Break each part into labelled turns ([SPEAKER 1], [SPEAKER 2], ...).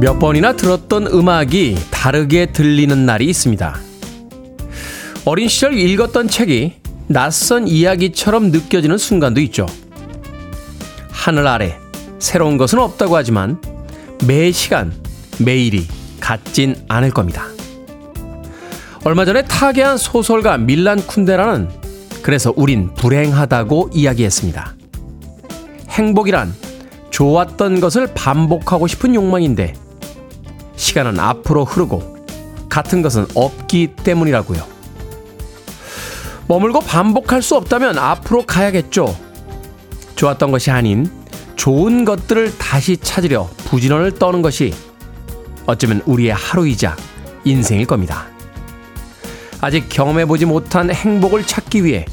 [SPEAKER 1] 몇 번이나 들었던 음악이 다르게 들리는 날이 있습니다. 어린 시절 읽었던 책이 낯선 이야기처럼 느껴지는 순간도 있죠. 하늘 아래 새로운 것은 없다고 하지만 매 시간, 매일이 같진 않을 겁니다. 얼마 전에 타계한 소설가 밀란 쿤데라는 그래서 우린 불행하다고 이야기했습니다. 행복이란 좋았던 것을 반복하고 싶은 욕망인데 시간은 앞으로 흐르고 같은 것은 없기 때문이라고요. 머물고 반복할 수 없다면 앞으로 가야겠죠. 좋았던 것이 아닌 좋은 것들을 다시 찾으려 부진원을 떠는 것이 어쩌면 우리의 하루이자 인생일 겁니다. 아직 경험해보지 못한 행복을 찾기 위해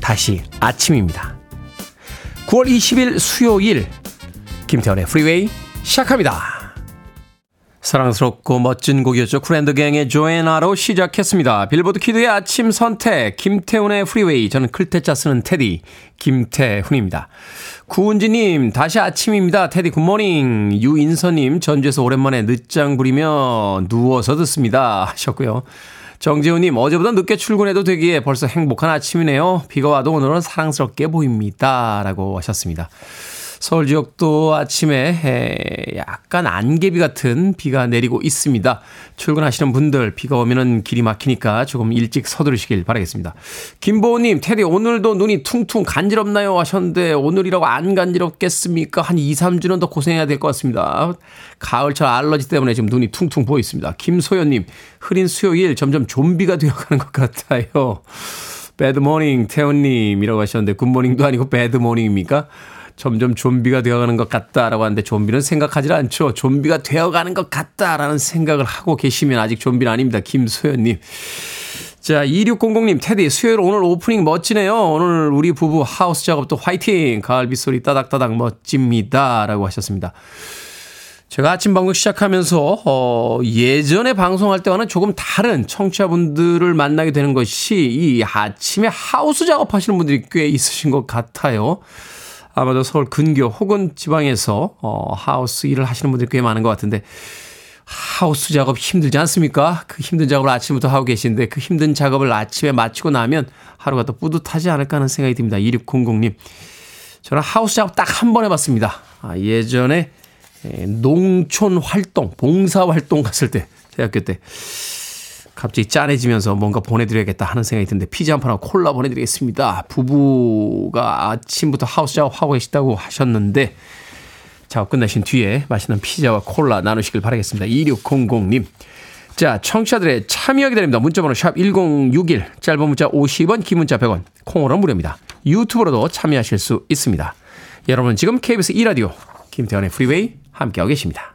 [SPEAKER 1] 다시 아침입니다. 9월 20일 수요일 김태훈의 프리웨이 시작합니다. 사랑스럽고 멋진 곡이었죠. 쿨앤드갱의 조애나로 시작했습니다. 빌보드 키드의 아침 선택 김태훈의 프리웨이 저는 클 태 자 쓰는 테디 김태훈입니다. 구은지님 다시 아침입니다. 테디 good morning 유인서님 전주에서 오랜만에 늦장 부리며 누워서 듣습니다 하셨고요. 정재훈님 어제보다 늦게 출근해도 되기에 벌써 행복한 아침이네요. 비가 와도 오늘은 사랑스럽게 보입니다 라고 하셨습니다. 서울 지역도 아침에 약간 안개비 같은 비가 내리고 있습니다. 출근하시는 분들 비가 오면은 길이 막히니까 조금 일찍 서두르시길 바라겠습니다. 김보호님, 테디 오늘도 눈이 퉁퉁 간지럽나요? 하셨는데 오늘이라고 안 간지럽겠습니까? 한 2, 3주는 더 고생해야 될 것 같습니다. 가을철 알러지 때문에 지금 눈이 퉁퉁 부어 있습니다. 김소연님, 흐린 수요일 점점 좀비가 되어가는 것 같아요. bad morning 태훈님이라고 하셨는데 good morning도 아니고 bad morning입니까? 점점 좀비가 되어가는 것 같다라고 하는데 좀비는 생각하지 않죠. 좀비가 되어가는 것 같다라는 생각을 하고 계시면 아직 좀비는 아닙니다. 김소연님. 자, 2600님, 테디, 수요일 오늘 오프닝 멋지네요. 오늘 우리 부부 하우스 작업도 화이팅! 가을 빗소리 따닥따닥 멋집니다. 라고 하셨습니다. 제가 아침 방송 시작하면서, 어, 예전에 방송할 때와는 조금 다른 청취자분들을 만나게 되는 것이 이 아침에 하우스 작업하시는 분들이 꽤 있으신 것 같아요. 아마도 서울 근교 혹은 지방에서 어, 하우스 일을 하시는 분들이 꽤 많은 것 같은데 하우스 작업 힘들지 않습니까? 그 힘든 작업을 아침부터 하고 계신데 그 힘든 작업을 아침에 마치고 나면 하루가 더 뿌듯하지 않을까 하는 생각이 듭니다. 2600님. 저는 하우스 작업 딱 한 번 해봤습니다. 아, 예전에 농촌 활동, 봉사 활동 갔을 때, 대학교 때. 갑자기 짠해지면서 뭔가 보내드려야겠다 하는 생각이 드는데 피자 한 판하고 콜라 보내드리겠습니다. 부부가 아침부터 하우스 작업하고 계시다고 하셨는데 작업 끝나신 뒤에 맛있는 피자와 콜라 나누시길 바라겠습니다. 2600님. 자, 청취자들의 참여 기다립니다. 문자번호 샵 1061, 짧은 문자 50원, 긴 문자 100원, 콩으로는 무료입니다. 유튜브로도 참여하실 수 있습니다. 여러분 지금 KBS 2라디오 김태훈의 프리웨이 함께하고 계십니다.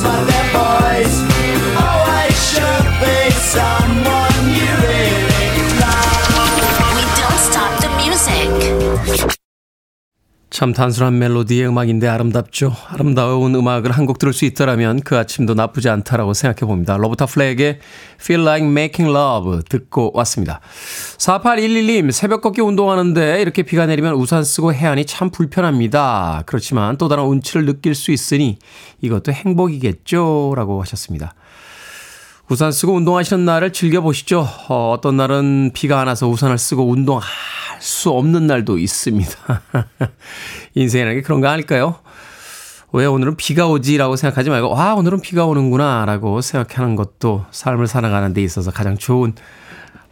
[SPEAKER 1] más. 참 단순한 멜로디의 음악인데 아름답죠. 아름다운 음악을 한 곡 들을 수 있더라면 그 아침도 나쁘지 않다라고 생각해 봅니다. 로버타 플렉의 Feel Like Making Love 듣고 왔습니다. 4811님, 새벽 걷기 운동하는데 이렇게 비가 내리면 우산 쓰고 해안이 참 불편합니다. 그렇지만 또 다른 운치를 느낄 수 있으니 이것도 행복이겠죠? 라고 하셨습니다. 우산 쓰고 운동하시는 날을 즐겨보시죠. 어, 어떤 날은 비가 안 와서 우산을 쓰고 운동할 수 없는 날도 있습니다. 인생이라는 게 그런 거 아닐까요? 왜 오늘은 비가 오지라고 생각하지 말고, 아, 오늘은 비가 오는구나 라고 생각하는 것도 삶을 살아가는 데 있어서 가장 좋은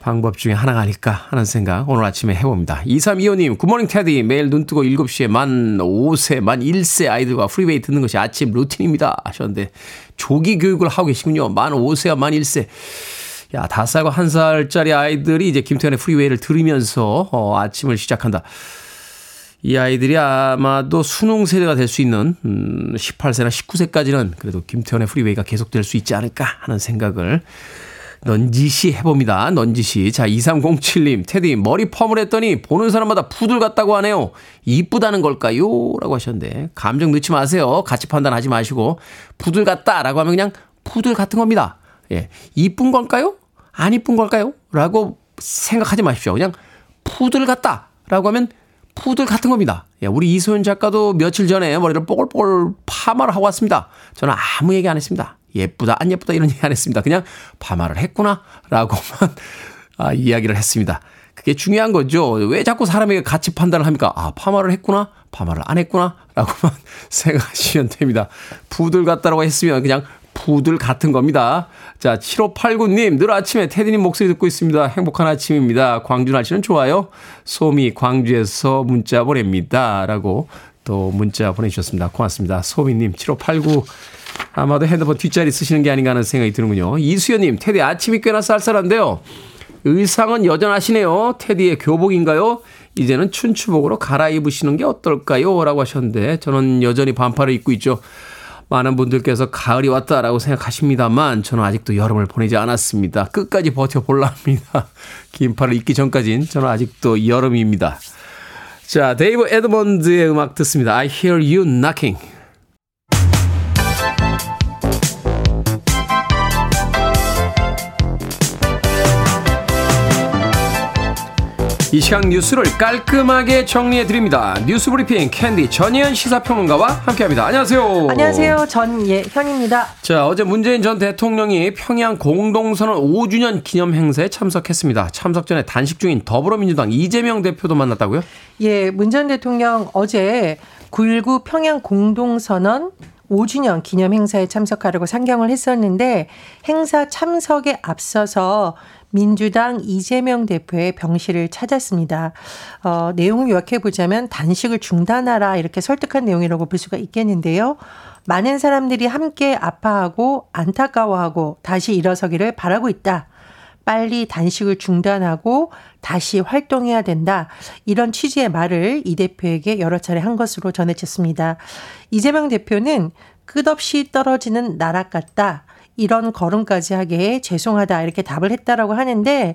[SPEAKER 1] 방법 중에 하나가 아닐까 하는 생각 오늘 아침에 해봅니다. 2325님, good morning 테디. 매일 눈 뜨고 7시에 만 5세, 만 1세 아이들과 프리웨이 듣는 것이 아침 루틴입니다. 하셨는데, 조기 교육을 하고 계시군요. 만 5세와 만 1세. 야, 5살과 1살짜리 아이들이 이제 김태훈의 프리웨이를 들으면서, 어, 아침을 시작한다. 이 아이들이 아마도 수능 세대가 될 수 있는 음 18세나 19세까지는 그래도 김태훈의 프리웨이가 계속될 수 있지 않을까 하는 생각을 넌지시 해봅니다. 넌지시. 자, 2307님, 테디, 머리 펌을 했더니 보는 사람마다 푸들 같다고 하네요. 이쁘다는 걸까요? 라고 하셨는데, 감정 넣지 마세요. 같이 판단하지 마시고, 푸들 같다. 라고 하면 그냥 푸들 같은 겁니다. 예. 이쁜 걸까요? 안 이쁜 걸까요? 라고 생각하지 마십시오. 그냥 푸들 같다. 라고 하면 푸들 같은 겁니다. 예, 우리 이소연 작가도 며칠 전에 머리를 뽀글뽀글 파마를 하고 왔습니다. 저는 아무 얘기 안 했습니다. 예쁘다, 안 예쁘다 이런 얘기 안 했습니다. 그냥 파마를 했구나 라고만 아, 이야기를 했습니다. 그게 중요한 거죠. 왜 자꾸 사람에게 가치 판단을 합니까? 아, 파마를 했구나? 파마를 안 했구나? 라고만 생각하시면 됩니다. 푸들 같다라고 했으면 그냥 푸들 같은 겁니다. 자, 7589님, 늘 아침에 테디님 목소리 듣고 있습니다. 행복한 아침입니다. 광주 날씨는 좋아요. 소미, 광주에서 문자 보냅니다. 라고 또 문자 보내주셨습니다. 고맙습니다. 소미님, 7589. 아마도 핸드폰 뒷자리 쓰시는 게 아닌가 하는 생각이 드는군요. 이수연님, 테디 아침이 꽤나 쌀쌀한데요. 의상은 여전하시네요. 테디의 교복인가요? 이제는 춘추복으로 갈아입으시는 게 어떨까요? 라고 하셨는데, 저는 여전히 반팔을 입고 있죠. 많은 분들께서 가을이 왔다라고 생각하십니다만, 저는 아직도 여름을 보내지 않았습니다. 끝까지 버텨볼라 합니다. 긴팔을 입기 전까진 저는 아직도 여름입니다. 자, 데이브 에드먼드의 음악 듣습니다. I hear you knocking. 이 시간 뉴스를 깔끔하게 정리해 드립니다. 뉴스 브리핑 캔디 전예현 시사평론가와 함께합니다. 안녕하세요.
[SPEAKER 2] 안녕하세요. 전예현입니다.
[SPEAKER 1] 자 어제 문재인 전 대통령이 평양 공동선언 5주년 기념 행사에 참석했습니다. 참석 전에 단식 중인 더불어민주당 이재명 대표도 만났다고요?
[SPEAKER 2] 예, 문 전 대통령 어제 9.19 평양 공동선언 5주년 기념 행사에 참석하려고 상경을 했었는데 행사 참석에 앞서서 민주당 이재명 대표의 병실을 찾았습니다. 어, 내용을 요약해 보자면 단식을 중단하라 이렇게 설득한 내용이라고 볼 수가 있겠는데요. 많은 사람들이 함께 아파하고 안타까워하고 다시 일어서기를 바라고 있다. 빨리 단식을 중단하고 다시 활동해야 된다. 이런 취지의 말을 이 대표에게 여러 차례 한 것으로 전해졌습니다. 이재명 대표는 끝없이 떨어지는 나락 같다. 이런 걸음까지 하게 죄송하다 이렇게 답을 했다라고 하는데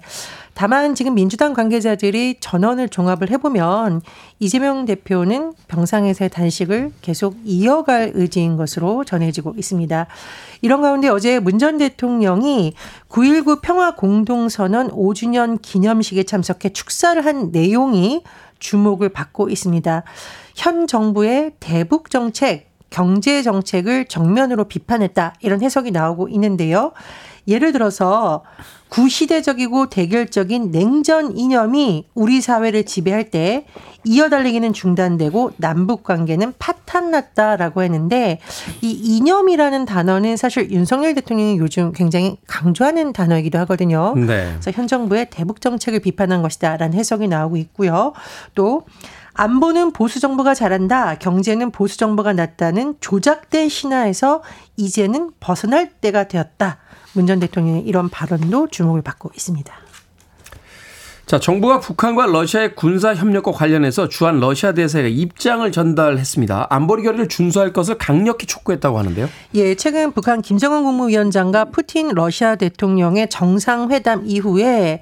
[SPEAKER 2] 다만 지금 민주당 관계자들이 전원을 종합을 해보면 이재명 대표는 병상에서의 단식을 계속 이어갈 의지인 것으로 전해지고 있습니다. 이런 가운데 어제 문 전 대통령이 9.19 평화 공동선언 5주년 기념식에 참석해 축사를 한 내용이 주목을 받고 있습니다. 현 정부의 대북 정책 경제 정책을 정면으로 비판했다. 이런 해석이 나오고 있는데요. 예를 들어서 구시대적이고 대결적인 냉전 이념이 우리 사회를 지배할 때 이어달리기는 중단되고 남북 관계는 파탄났다라고 했는데 이 이념이라는 단어는 사실 윤석열 대통령이 요즘 굉장히 강조하는 단어이기도 하거든요. 네. 그래서 현 정부의 대북 정책을 비판한 것이다라는 해석이 나오고 있고요. 또 안보는 보수 정부가 잘한다. 경제는 보수 정부가 낫다는 조작된 신화에서 이제는 벗어날 때가 되었다. 문 전 대통령의 이런 발언도 주목을 받고 있습니다.
[SPEAKER 1] 자, 정부가 북한과 러시아의 군사 협력과 관련해서 주한 러시아 대사에게 입장을 전달했습니다. 안보리 결의를 준수할 것을 강력히 촉구했다고 하는데요.
[SPEAKER 2] 예, 최근 북한 김정은 국무위원장과 푸틴 러시아 대통령의 정상회담 이후에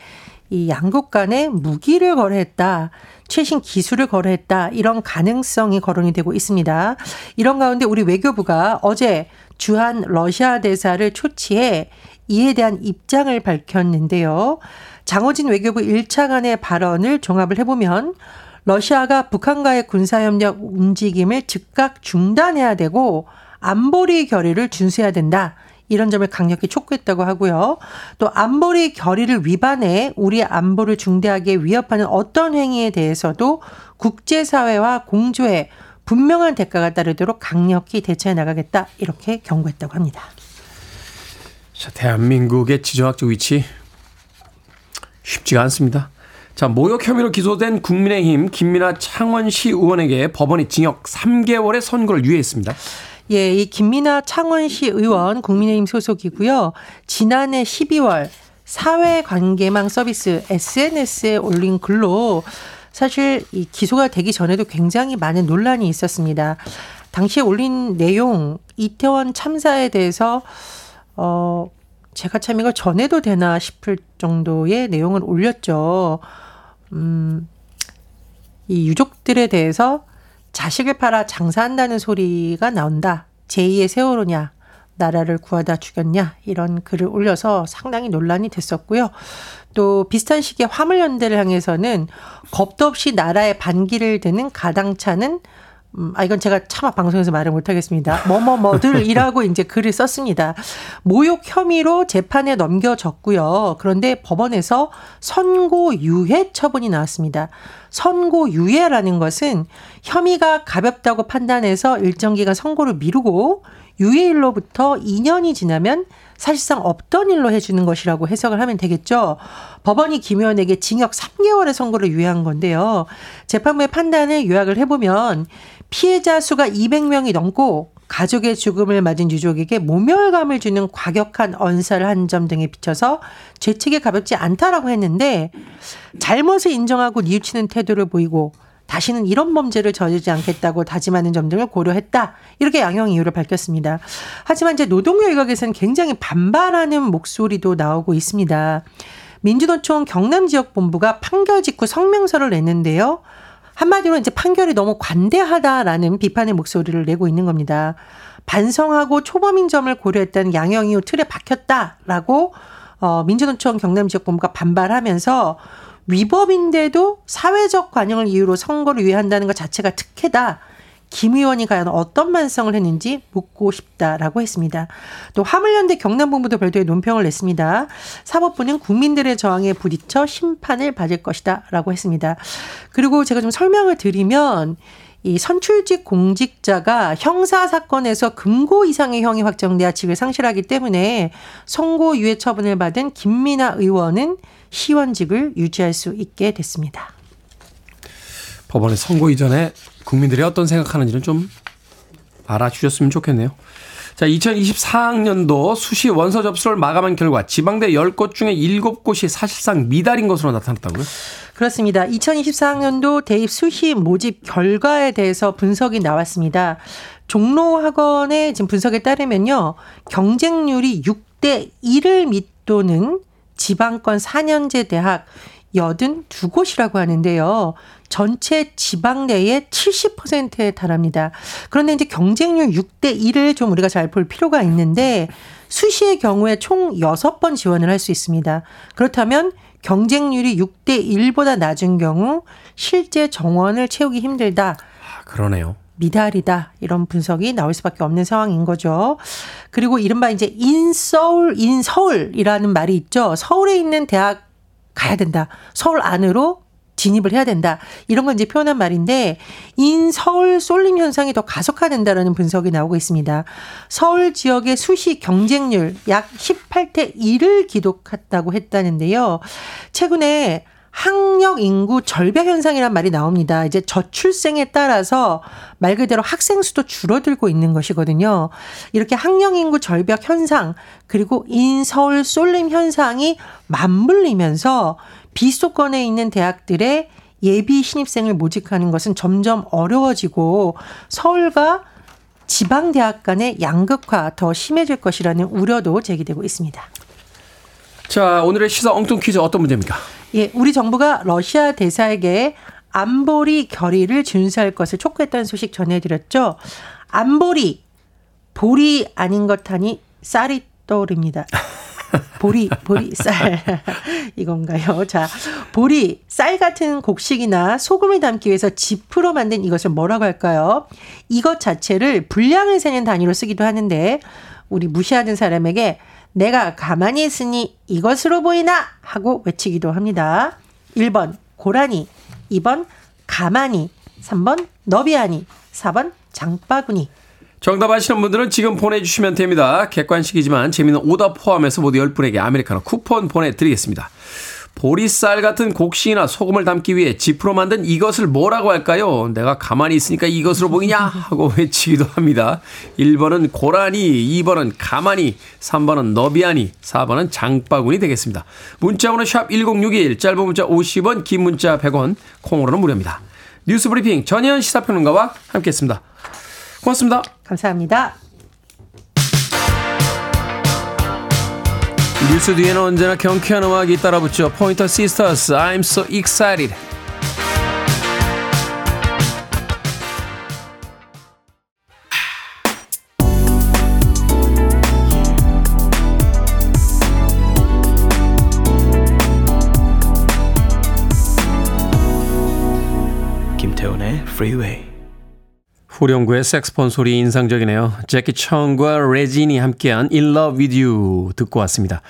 [SPEAKER 2] 이 양국 간에 무기를 거래했다. 최신 기술을 거래했다. 이런 가능성이 거론이 되고 있습니다. 이런 가운데 우리 외교부가 어제 주한 러시아 대사를 초치해 이에 대한 입장을 밝혔는데요. 장호진 외교부 1차관의 발언을 종합을 해보면 러시아가 북한과의 군사협력 움직임을 즉각 중단해야 되고 안보리 결의를 준수해야 된다. 이런 점을 강력히 촉구했다고 하고요. 또 안보리 결의를 위반해 우리 안보를 중대하게 위협하는 어떤 행위에 대해서도 국제사회와 공조에 분명한 대가가 따르도록 강력히 대처해 나가겠다 이렇게 경고했다고 합니다.
[SPEAKER 1] 자, 대한민국의 지정학적 위치 쉽지가 않습니다. 자, 모욕 혐의로 기소된 국민의힘 김민아 창원시 의원에게 법원이 징역 3개월의 선고를 유예했습니다.
[SPEAKER 2] 예, 이 김민아 창원시 의원 국민의힘 소속이고요. 지난해 12월 사회관계망 서비스 SNS에 올린 글로 사실 이 기소가 되기 전에도 굉장히 많은 논란이 있었습니다. 당시에 올린 내용 이태원 참사에 대해서 어 제가 참 이걸 전해도 되나 싶을 정도의 내용을 올렸죠. 음, 이 유족들에 대해서 자식을 팔아 장사한다는 소리가 나온다. 제2의 세월호냐. 나라를 구하다 죽였냐 이런 글을 올려서 상당히 논란이 됐었고요. 또 비슷한 시기에 화물연대를 향해서는 겁도 없이 나라의 반기를 드는 가당차는 음, 아, 이건 제가 차마 방송에서 말을 못하겠습니다. 뭐뭐뭐들이라고 이제 글을 썼습니다. 모욕 혐의로 재판에 넘겨졌고요. 그런데 법원에서 선고유예 처분이 나왔습니다. 선고유예라는 것은 혐의가 가볍다고 판단해서 일정 기간 선고를 미루고 유예일로부터 2년이 지나면 사실상 없던 일로 해주는 것이라고 해석을 하면 되겠죠. 법원이 김 의원에게 징역 3개월의 선고를 유예한 건데요. 재판부의 판단을 요약을 해보면 피해자 수가 200명이 넘고 가족의 죽음을 맞은 유족에게 모멸감을 주는 과격한 언사를 한 점 등에 비춰서 죄책이 가볍지 않다라고 했는데 잘못을 인정하고 뉘우치는 태도를 보이고 다시는 이런 범죄를 저지르지 않겠다고 다짐하는 점 등을 고려했다. 이렇게 양형 이유를 밝혔습니다. 하지만 이제 노동요 일각에서는 굉장히 반발하는 목소리도 나오고 있습니다. 민주노총 경남지역본부가 판결 직후 성명서를 냈는데요. 한마디로 이제 판결이 너무 관대하다라는 비판의 목소리를 내고 있는 겁니다. 반성하고 초범인 점을 고려했다는 양형 이후 틀에 박혔다라고 어, 민주노총 경남지역본부가 반발하면서 위법인데도 사회적 관용을 이유로 선거를 위한다는 것 자체가 특혜다. 김 의원이 과연 어떤 반성을 했는지 묻고 싶다라고 했습니다. 또 화물연대 경남본부도 별도의 논평을 냈습니다. 사법부는 국민들의 저항에 부딪혀 심판을 받을 것이다라고 했습니다. 그리고 제가 좀 설명을 드리면 이 선출직 공직자가 형사 사건에서 금고 이상의 형이 확정돼야 직을 상실하기 때문에 선고 유예 처분을 받은 김민아 의원은 시원직을 유지할 수 있게 됐습니다.
[SPEAKER 1] 법원의 선고 이전에 국민들이 어떤 생각하는지는 좀 알아주셨으면 좋겠네요. 자, 2024학년도 수시 원서 접수를 마감한 결과 지방대 10곳 중에 7곳이 사실상 미달인 것으로 나타났다고요?
[SPEAKER 2] 그렇습니다. 2024학년도 대입 수시 모집 결과에 대해서 분석이 나왔습니다. 종로 학원의 지금 분석에 따르면요. 경쟁률이 6대 1을 밑도는 지방권 4년제 대학 82곳이라고 하는데요. 전체 지방 내의 70%에 달합니다. 그런데 이제 경쟁률 6대 1을 좀 우리가 잘 볼 필요가 있는데 수시의 경우에 총 6번 지원을 할 수 있습니다. 그렇다면 경쟁률이 6대 1보다 낮은 경우 실제 정원을 채우기 힘들다.
[SPEAKER 1] 아, 그러네요.
[SPEAKER 2] 미달이다. 이런 분석이 나올 수밖에 없는 상황인 거죠. 그리고 이른바 이제 인서울, 인서울이라는 말이 있죠. 서울에 있는 대학 가야 된다. 서울 안으로 진입을 해야 된다. 이런 건 이제 표현한 말인데 인서울 쏠림 현상이 더 가속화된다라는 분석이 나오고 있습니다. 서울 지역의 수시 경쟁률 약 18대 1을 기록했다고 했다는데요. 최근에 학력 인구 절벽 현상이란 말이 나옵니다. 이제 저출생에 따라서 말 그대로 학생 수도 줄어들고 있는 것이거든요. 이렇게 학력 인구 절벽 현상 그리고 인서울 쏠림 현상이 맞물리면서 비수도권에 있는 대학들의 예비 신입생을 모집하는 것은 점점 어려워지고 서울과 지방 대학 간의 양극화 더 심해질 것이라는 우려도 제기되고 있습니다.
[SPEAKER 1] 자, 오늘의 시사 엉뚱 퀴즈 어떤 문제입니까?
[SPEAKER 2] 예, 우리 정부가 러시아 대사에게 안보리 결의를 준수할 것을 촉구했다는 소식 전해드렸죠. 안보리, 보리 아닌 것 하니 쌀이 떠오릅니다. 보리, 보리, 쌀. 이건가요? 자, 보리, 쌀 같은 곡식이나 소금을 담기 위해서 지프로 만든 이것을 뭐라고 할까요? 이것 자체를 분량을 세는 단위로 쓰기도 하는데, 우리 무시하는 사람에게 내가 가만히 있으니 이것으로 보이나? 하고 외치기도 합니다. 1번 고라니, 2번 가만히, 3번 너비아니, 4번 장바구니.
[SPEAKER 1] 정답 아시는 분들은 지금 보내주시면 됩니다. 객관식이지만 재미는 오답 포함해서 모두 10분에게 아메리카노 쿠폰 보내드리겠습니다. 보리쌀 같은 곡식이나 소금을 담기 위해 지프로 만든 이것을 뭐라고 할까요? 내가 가만히 있으니까 이것으로 보이냐? 하고 외치기도 합니다. 1번은 고라니, 2번은 가만히, 3번은 너비아니, 4번은 장바구니 되겠습니다. 문자번호 샵 1061, 짧은 문자 50원, 긴 문자 100원, 콩으로는 무료입니다. 뉴스 브리핑 전예현 시사평론가와 함께했습니다. 고맙습니다.
[SPEAKER 2] 감사합니다.
[SPEAKER 1] 뉴스 뒤에는 언제나 경쾌한 음악이 따라붙죠. 포인터 시스터스, I'm so excited. 김태훈의 Freeway. 후렴구의 색스폰 소리 인상적이네요. 제키 청과 레진이 함께한 In Love With You 듣고 왔습니다.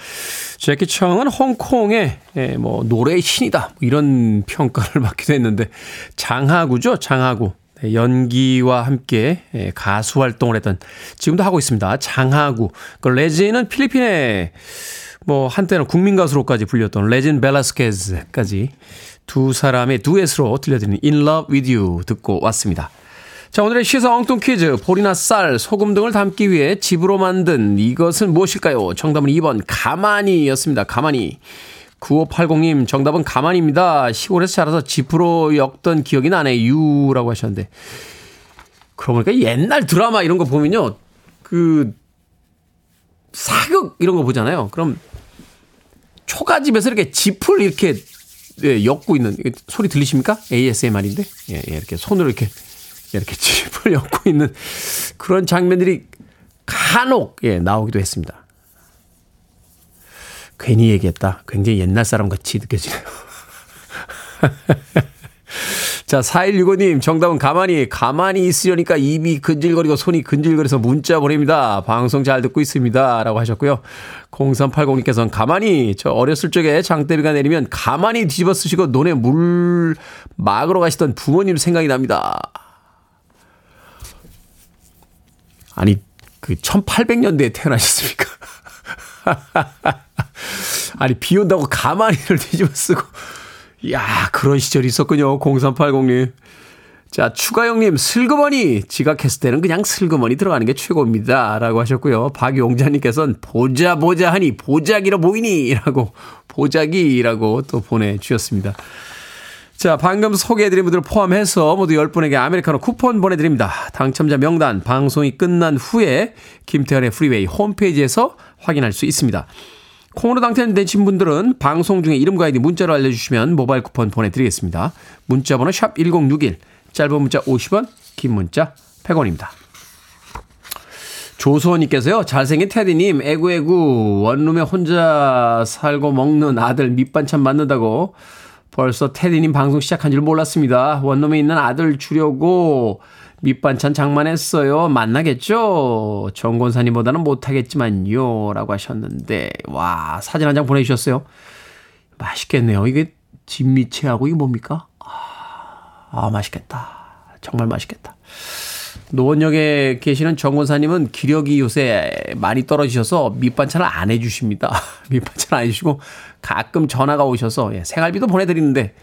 [SPEAKER 1] 제키 청은 홍콩의 예, 뭐 노래의 신이다 뭐 이런 평가를 받기도 했는데 장하구죠 장하구 네, 연기와 함께 예, 가수 활동을 했던 지금도 하고 있습니다. 장하구 그 레진은 필리핀의 뭐 한때는 국민 가수로까지 불렸던 레진 벨라스케즈까지 두 사람의 두엣으로 들려드리는 In Love With You 듣고 왔습니다. 자, 오늘의 시사 엉뚱 퀴즈. 볼이나 쌀, 소금 등을 담기 위해 집으로 만든 이것은 무엇일까요? 정답은 2번 가만히였습니다. 가만히. 9580님 정답은 가만히입니다. 시골에서 자라서 집으로 엮던 기억이 나네. 유라고 하셨는데. 그러고 보니까 옛날 드라마 이런 거 보면요. 그 사극 이런 거 보잖아요. 그럼 초가집에서 이렇게 짚을 이렇게 예, 엮고 있는 소리 들리십니까? ASMR인데. 예, 예, 이렇게 손으로 이렇게 이렇게 칩을 엮고 있는 그런 장면들이 간혹 예, 나오기도 했습니다. 괜히 얘기했다. 굉장히 옛날 사람 같이 느껴지네요. 자, 4165님, 정답은 가만히, 가만히 있으려니까 입이 근질거리고 손이 근질거려서 문자 보냅니다. 방송 잘 듣고 있습니다. 라고 하셨고요. 0380님께서는 가만히, 저 어렸을 적에 장대비가 내리면 가만히 뒤집어 쓰시고 논에 물 막으러 가시던 부모님 생각이 납니다. 아니, 그 1800년대에 태어나셨습니까? 아니, 비 온다고 가만히를 뒤집어 쓰고. 야 그런 시절이 있었군요. 0380님. 자, 추가영님, 슬그머니. 지각했을 때는 그냥 슬그머니 들어가는 게 최고입니다. 라고 하셨고요. 박용자님께서는 보자, 보자 하니 보자기로 보이니? 라고, 보자기라고 또 보내주셨습니다. 자, 방금 소개해드린 분들 포함해서 모두 10분에게 아메리카노 쿠폰 보내드립니다. 당첨자 명단 방송이 끝난 후에 김태훈의 프리웨이 홈페이지에서 확인할 수 있습니다. 콩으로 당첨되신 분들은 방송 중에 이름과 아이디 문자로 알려주시면 모바일 쿠폰 보내드리겠습니다. 문자 번호 샵 1061, 짧은 문자 50원, 긴 문자 100원입니다. 조수원님께서요, 잘생긴 테디님, 에구에구, 원룸에 혼자 살고 먹는 아들 밑반찬 만든다고 벌써 테디님 방송 시작한 줄 몰랐습니다. 원룸에 있는 아들 주려고 밑반찬 장만했어요. 만나겠죠? 정권사님보다는 못하겠지만요. 라고 하셨는데, 와, 사진 한 장 보내주셨어요. 맛있겠네요. 이게 진미채하고 이게 뭡니까? 아, 아, 맛있겠다. 정말 맛있겠다. 노원역에 계시는 정권사님은 기력이 요새 많이 떨어지셔서 밑반찬을 안 해주십니다. 밑반찬 안 해주시고 가끔 전화가 오셔서 예, 생활비도 보내드리는데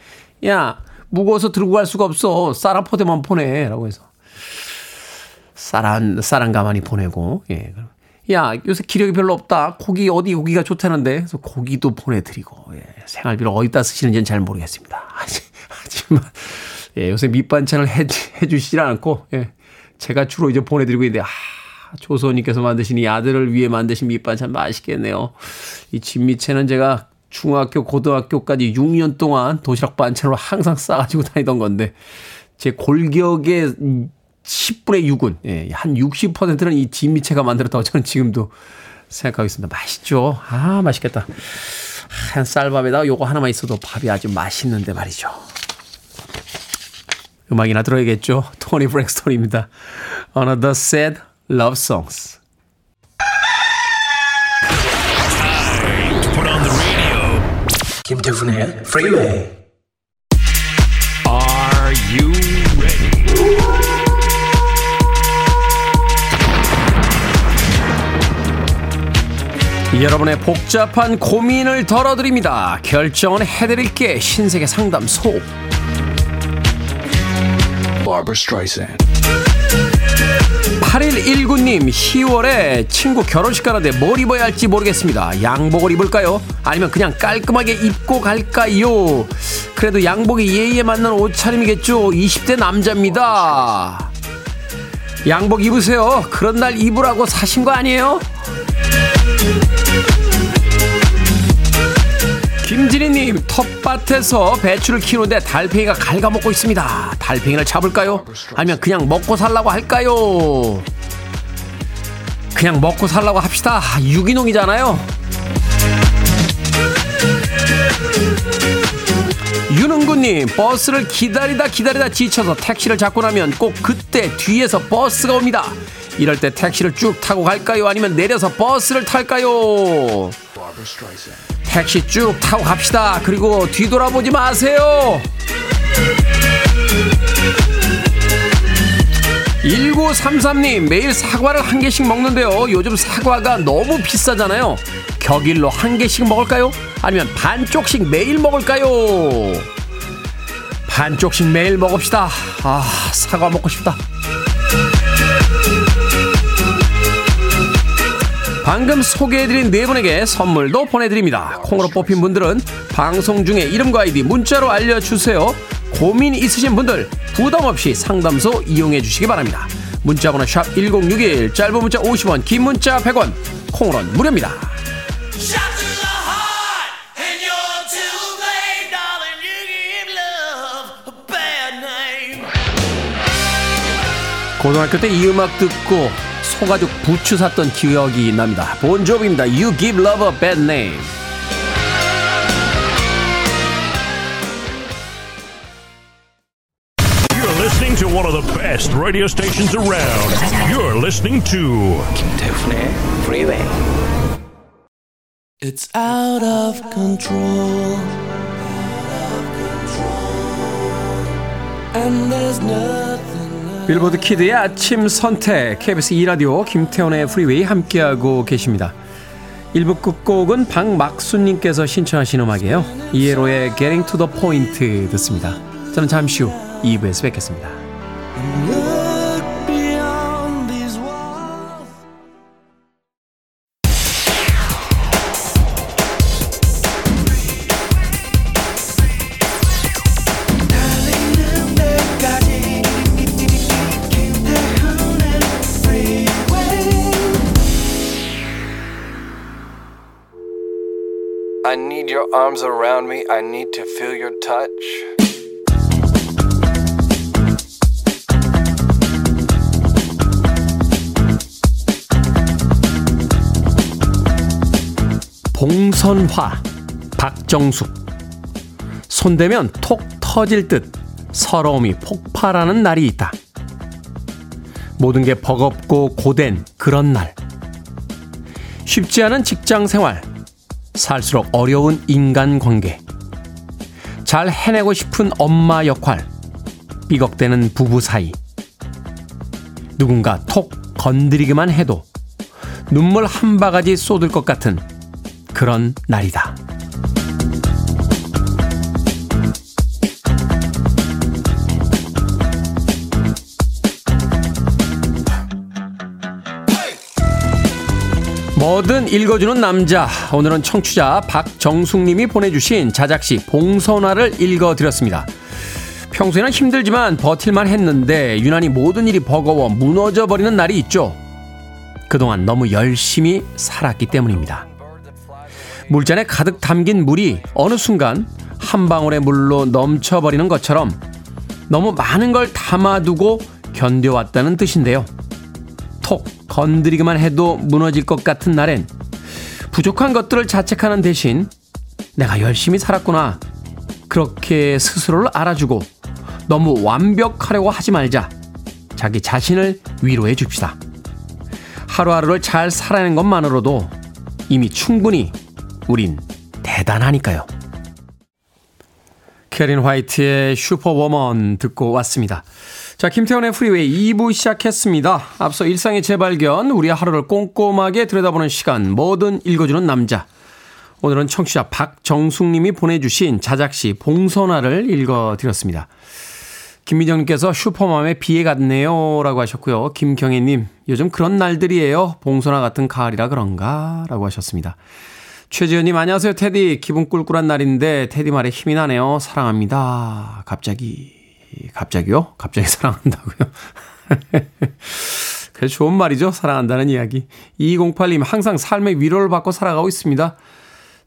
[SPEAKER 1] 야 무거워서 들고 갈 수가 없어 쌀한 포대만 보내 라고 해서 쌀한 쌀한 가만히 보내고 예. 야 요새 기력이 별로 없다 고기 어디 고기가 좋다는데 그래서 고기도 보내드리고 예. 생활비를 어디다 쓰시는지는 잘 모르겠습니다. 하지만 예, 요새 밑반찬을 해, 해주시질 않고 예. 제가 주로 이제 보내드리고 있는데 아 조소님께서 만드신 이 아들을 위해 만드신 밑반찬 맛있겠네요. 이 진미채는 제가 중학교, 고등학교까지 6년 동안 도시락 반찬으로 항상 싸가지고 다니던 건데, 제 골격의 10분의 6은, 예, 한 60%는 이 진미채가 만들었다고 저는 지금도 생각하고 있습니다. 맛있죠? 아, 맛있겠다. 한 쌀밥에다가 요거 하나만 있어도 밥이 아주 맛있는데 말이죠. 음악이나 들어야겠죠? 토니 브렉스톤입니다. Another Sad Love Songs. 김태훈의 Freeway. Are you ready? 여러분의 복잡한 고민을 덜어드립니다. 결정은 해드릴게 신세계 상담소. 8119님 10월에 친구 결혼식 가는데 뭘 입어야 할지 모르겠습니다. 양복을 입을까요? 아니면 그냥 깔끔하게 입고 갈까요? 그래도 양복이 예의에 맞는 옷차림이겠죠. 20대 남자입니다. 양복 입으세요. 그런 날 입으라고 사신 거 아니에요? 김진희님 텃밭에서 배추를 키우는데 달팽이가 갉아먹고 있습니다. 달팽이를 잡을까요? 아니면 그냥 먹고 살라고 할까요? 그냥 먹고 살라고 합시다. 유기농이잖아요. 윤은구님 버스를 기다리다 기다리다 지쳐서 택시를 잡고 나면 꼭 그때 뒤에서 버스가 옵니다. 이럴 때 택시를 쭉 타고 갈까요? 아니면 내려서 버스를 탈까요? 택시 쭉 타고 갑시다. 그리고 뒤돌아보지 마세요. 1933님, 매일 사과를 한 개씩 먹는데요. 요즘 사과가 너무 비싸잖아요. 격일로 한 개씩 먹을까요? 아니면 반쪽씩 매일 먹을까요? 반쪽씩 매일 먹읍시다. 아, 사과 먹고 싶다. 방금 소개해드린 네 분에게 선물도 보내드립니다. 콩으로 뽑힌 분들은 방송 중에 이름과 아이디 문자로 알려주세요. 고민 있으신 분들 부담 없이 상담소 이용해 주시기 바랍니다. 문자번호 샵 1061, 짧은 문자 50원, 긴 문자 100원, 콩으로는 무료입니다. 고등학교 때 이 음악 듣고 소가죽 부츠 샀던 기억이 납니다. 본조비입니다. You give love a bad name.
[SPEAKER 3] You're listening to one of the best radio stations around. You're listening to
[SPEAKER 4] 김태훈의 Freeway.
[SPEAKER 5] It's out of control. And there's nothing.
[SPEAKER 1] 빌보드 키드의 아침 선택 KBS 2라디오 김태원의 프리웨이 함께하고 계십니다. 1부 끝곡은 박막수님께서 신청하신 음악이에요. 이에로의 Getting to the Point 듣습니다. 저는 잠시 후 2부에서 뵙겠습니다.
[SPEAKER 4] Arms around me. I need to feel your touch.
[SPEAKER 1] 봉선화 박정숙 손대면 톡 터질 듯 서러움이 폭발하는 날이 있다. 모든 게 버겁고 고된 그런 날. 쉽지 않은 직장 생활. 살수록 어려운 인간 관계. 잘 해내고 싶은 엄마 역할. 삐걱대는 부부 사이. 누군가 톡 건드리기만 해도 눈물 한 바가지 쏟을 것 같은 그런 날이다. 뭐든 읽어주는 남자. 오늘은 청취자 박정숙님이 보내주신 자작시 봉선화를 읽어드렸습니다. 평소에는 힘들지만 버틸만 했는데 유난히 모든 일이 버거워 무너져 버리는 날이 있죠. 그동안 너무 열심히 살았기 때문입니다. 물잔에 가득 담긴 물이 어느 순간 한 방울의 물로 넘쳐버리는 것처럼 너무 많은 걸 담아두고 견뎌왔다는 뜻인데요. 톡 건드리기만 해도 무너질 것 같은 날엔 부족한 것들을 자책하는 대신 내가 열심히 살았구나. 그렇게 스스로를 알아주고 너무 완벽하려고 하지 말자. 자기 자신을 위로해 줍시다. 하루하루를 잘 살아낸 것만으로도 이미 충분히 우린 대단하니까요. 캐린 화이트의 Superwoman 듣고 왔습니다. 자, 김태훈의 프리웨이 2부 시작했습니다. 앞서 일상의 재발견, 우리의 하루를 꼼꼼하게 들여다보는 시간, 뭐든 읽어주는 남자. 오늘은 청취자 박정숙님이 보내주신 자작시 봉선화를 읽어드렸습니다. 김미정님께서 슈퍼맘의 비애 같네요. 라고 하셨고요. 김경혜님, 요즘 그런 날들이에요. 봉선화 같은 가을이라 그런가? 라고 하셨습니다. 최지현님, 안녕하세요. 테디. 기분 꿀꿀한 날인데, 테디 말에 힘이 나네요. 사랑합니다. 갑자기. 갑자기요? 갑자기 사랑한다고요? 그래 좋은 말이죠. 사랑한다는 이야기. 2208님 항상 삶의 위로를 받고 살아가고 있습니다.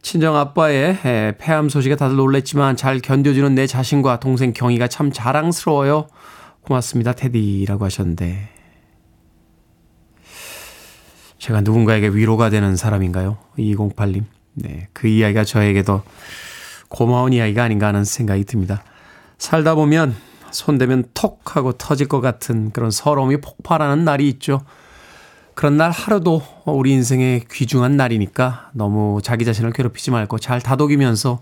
[SPEAKER 1] 친정 아빠의 폐암 소식에 다들 놀랬지만 잘 견뎌주는 내 자신과 동생 경이가 참 자랑스러워요. 고맙습니다, 테디라고 하셨는데 제가 누군가에게 위로가 되는 사람인가요? 2208님. 네, 그 이야기가 저에게도 고마운 이야기가 아닌가 하는 생각이 듭니다. 살다 보면 손대면 톡 하고 터질 것 같은 그런 서러움이 폭발하는 날이 있죠. 그런 날 하루도 우리 인생의 귀중한 날이니까 너무 자기 자신을 괴롭히지 말고 잘 다독이면서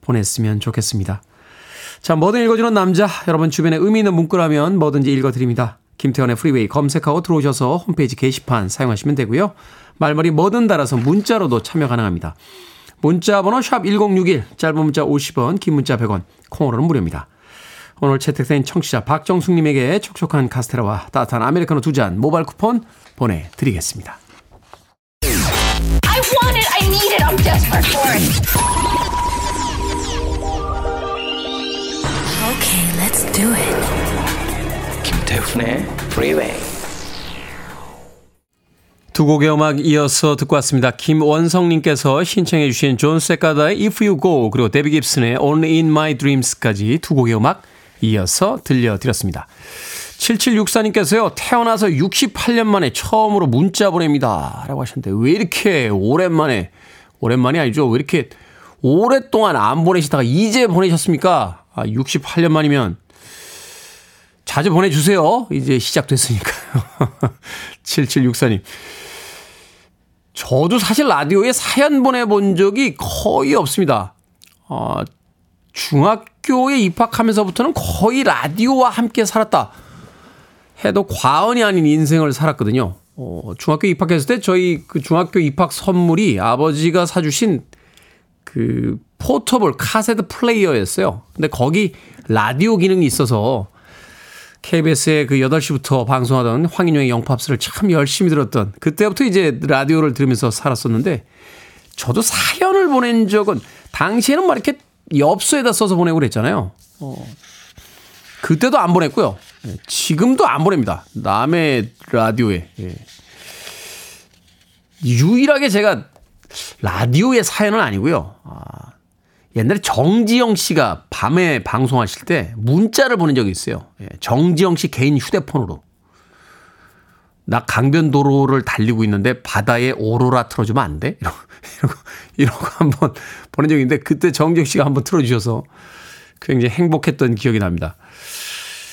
[SPEAKER 1] 보냈으면 좋겠습니다. 자, 뭐든 읽어주는 남자. 여러분 주변에 의미 있는 문구라면 뭐든지 읽어드립니다. 김태훈의 프리웨이 검색하고 들어오셔서 홈페이지 게시판 사용하시면 되고요. 말머리 뭐든 달아서 문자로도 참여 가능합니다. 문자 번호 샵 1061, 짧은 문자 50원, 긴 문자 100원, 콩으로는 무료입니다. 오늘 채택된 청취자 박정숙님에게 촉촉한 카스테라와 따뜻한 아메리카노 두 잔 모바일 쿠폰 보내드리겠습니다.
[SPEAKER 6] I want it. I need it. I'm desperate for it. Okay, let's do it.
[SPEAKER 4] 김태훈의 Freeway.
[SPEAKER 1] 두 곡의 음악 이어서 듣고 왔습니다. 김원성님께서 신청해 주신 존 세카다의 If You Go 그리고 데비 깁슨의 Only In My Dreams까지 두 곡의 음악 이어서 들려드렸습니다. 7764님께서요, 태어나서 68년 만에 처음으로 문자 보냅니다. 라고 하셨는데, 왜 이렇게 오랜만에, 오랜만이 아니죠. 왜 이렇게 오랫동안 안 보내시다가 이제 보내셨습니까? 아, 68년 만이면 자주 보내주세요. 이제 시작됐으니까요. 7764님. 저도 사실 라디오에 사연 보내본 적이 거의 없습니다. 어, 중학교에 입학하면서부터는 거의 라디오와 함께 살았다. 해도 과언이 아닌 인생을 살았거든요. 어, 중학교 입학했을 때 저희 그 중학교 입학 선물이 아버지가 사주신 그 포터블 카세트 플레이어였어요. 근데 거기 라디오 기능이 있어서 KBS의 그 8시부터 방송하던 황인영의 영팝스를 참 열심히 들었던 그때부터 이제 라디오를 들으면서 살았었는데 저도 사연을 보낸 적은 당시에는 막 이렇게 엽서에다 써서 보내고 그랬잖아요. 어. 그때도 안 보냈고요. 예, 지금도 안 보냅니다. 남의 라디오에. 예. 유일하게 제가 라디오의 사연은 아니고요. 아, 옛날에 정지영 씨가 밤에 방송하실 때 문자를 보낸 적이 있어요. 예, 정지영 씨 개인 휴대폰으로. 나 강변도로를 달리고 있는데 바다에 오로라 틀어주면 안 돼? 이러고, 이러고, 한번 보낸 적이 있는데 그때 정지영 씨가 한번 틀어주셔서 굉장히 행복했던 기억이 납니다.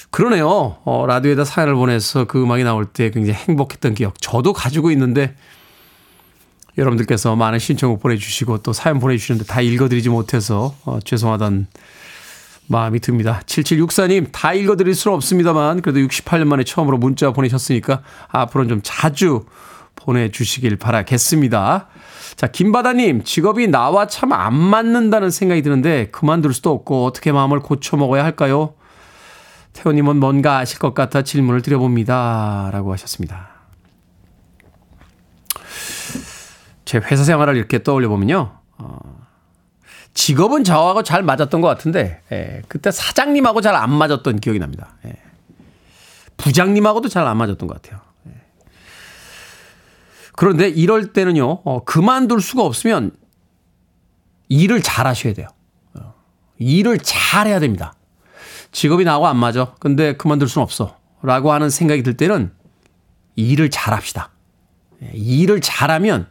[SPEAKER 1] 그러네요. 어, 라디오에다 사연을 보내서 그 음악이 나올 때 굉장히 행복했던 기억. 저도 가지고 있는데 여러분들께서 많은 신청곡 보내주시고 또 사연 보내주시는데 다 읽어드리지 못해서 어, 죄송하다는 마음이 듭니다. 7764님, 다 읽어드릴 수는 없습니다만, 그래도 68년 만에 처음으로 문자 보내셨으니까 앞으로는 좀 자주 보내주시길 바라겠습니다. 자, 김바다님, 직업이 나와 참 안 맞는다는 생각이 드는데, 그만둘 수도 없고, 어떻게 마음을 고쳐먹어야 할까요? 태호님은 뭔가 아실 것 같아 질문을 드려봅니다. 라고 하셨습니다. 제 회사 생활을 이렇게 떠올려 보면요. 어, 직업은 저하고 잘 맞았던 것 같은데, 예, 그때 사장님하고 잘 안 맞았던 기억이 납니다. 예. 부장님하고도 잘 안 맞았던 것 같아요. 예. 그런데 이럴 때는요, 어, 그만둘 수가 없으면 일을 잘 하셔야 돼요. 어, 일을 잘 해야 됩니다. 직업이 나하고 안 맞아. 근데 그만둘 수는 없어. 라고 하는 생각이 들 때는 일을 잘 합시다. 예, 일을 잘하면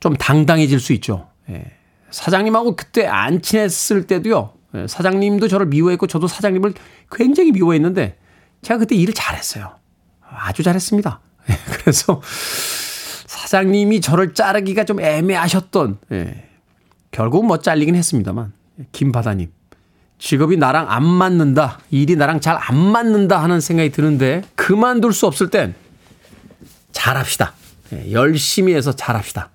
[SPEAKER 1] 좀 당당해질 수 있죠. 예. 사장님하고 그때 안 친했을 때도요. 예, 사장님도 저를 미워했고 저도 사장님을 굉장히 미워했는데 제가 그때 일을 잘했어요. 아주 잘했습니다. 예, 그래서 사장님이 저를 자르기가 좀 애매하셨던 예, 결국 뭐 잘리긴 했습니다만 김바다님 직업이 나랑 안 맞는다, 일이 나랑 잘 안 맞는다 하는 생각이 드는데 그만둘 수 없을 땐 잘합시다. 예, 열심히 해서 잘합시다.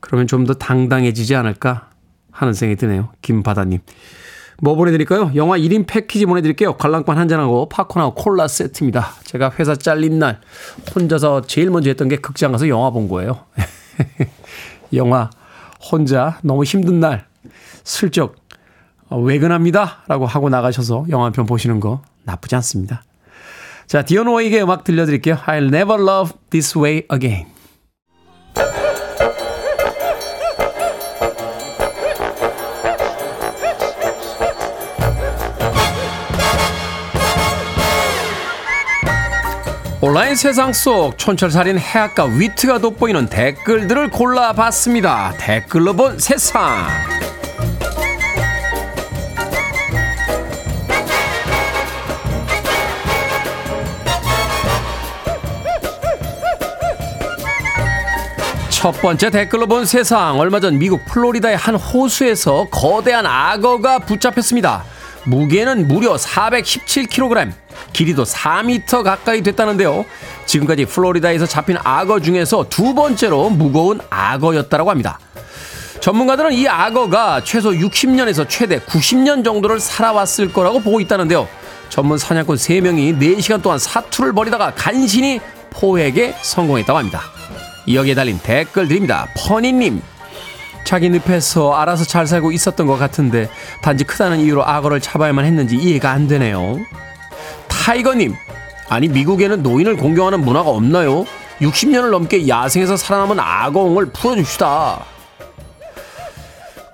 [SPEAKER 1] 그러면 좀 더 당당해지지 않을까 하는 생각이 드네요. 김바다님. 뭐 보내드릴까요? 영화 1인 패키지 보내드릴게요. 관람권 한 잔하고 팝콘하고 콜라 세트입니다. 제가 회사 잘린 날 혼자서 제일 먼저 했던 게 극장 가서 영화 본 거예요. 영화 혼자 너무 힘든 날 슬쩍 어, 외근합니다. 라고 하고 나가셔서 영화 한 편 보시는 거 나쁘지 않습니다. 자, 디오노에게 음악 들려드릴게요. I'll never love this way again. 온라인 세상 속 촌철살인 해악과 위트가 돋보이는 댓글들을 골라봤습니다. 댓글로 본 세상. 첫 번째 댓글로 본 세상. 얼마 전 미국 플로리다의 한 호수에서 거대한 악어가 붙잡혔습니다. 무게는 무려 417kg, 길이도 4m 가까이 됐다는데요. 지금까지 플로리다에서 잡힌 악어 중에서 두 번째로 무거운 악어였다고 합니다. 전문가들은 이 악어가 최소 60년에서 최대 90년 정도를 살아왔을 거라고 보고 있다는데요. 전문 사냥꾼 3명이 4시간 동안 사투를 벌이다가 간신히 포획에 성공했다고 합니다. 여기에 달린 댓글 드립니다. 퍼니님. 자기 늪에서 알아서 잘 살고 있었던 것 같은데 단지 크다는 이유로 악어를 잡아야만 했는지 이해가 안 되네요. 타이거님. 아니 미국에는 노인을 공경하는 문화가 없나요? 60년을 넘게 야생에서 살아남은 악어옹을 풀어줍시다.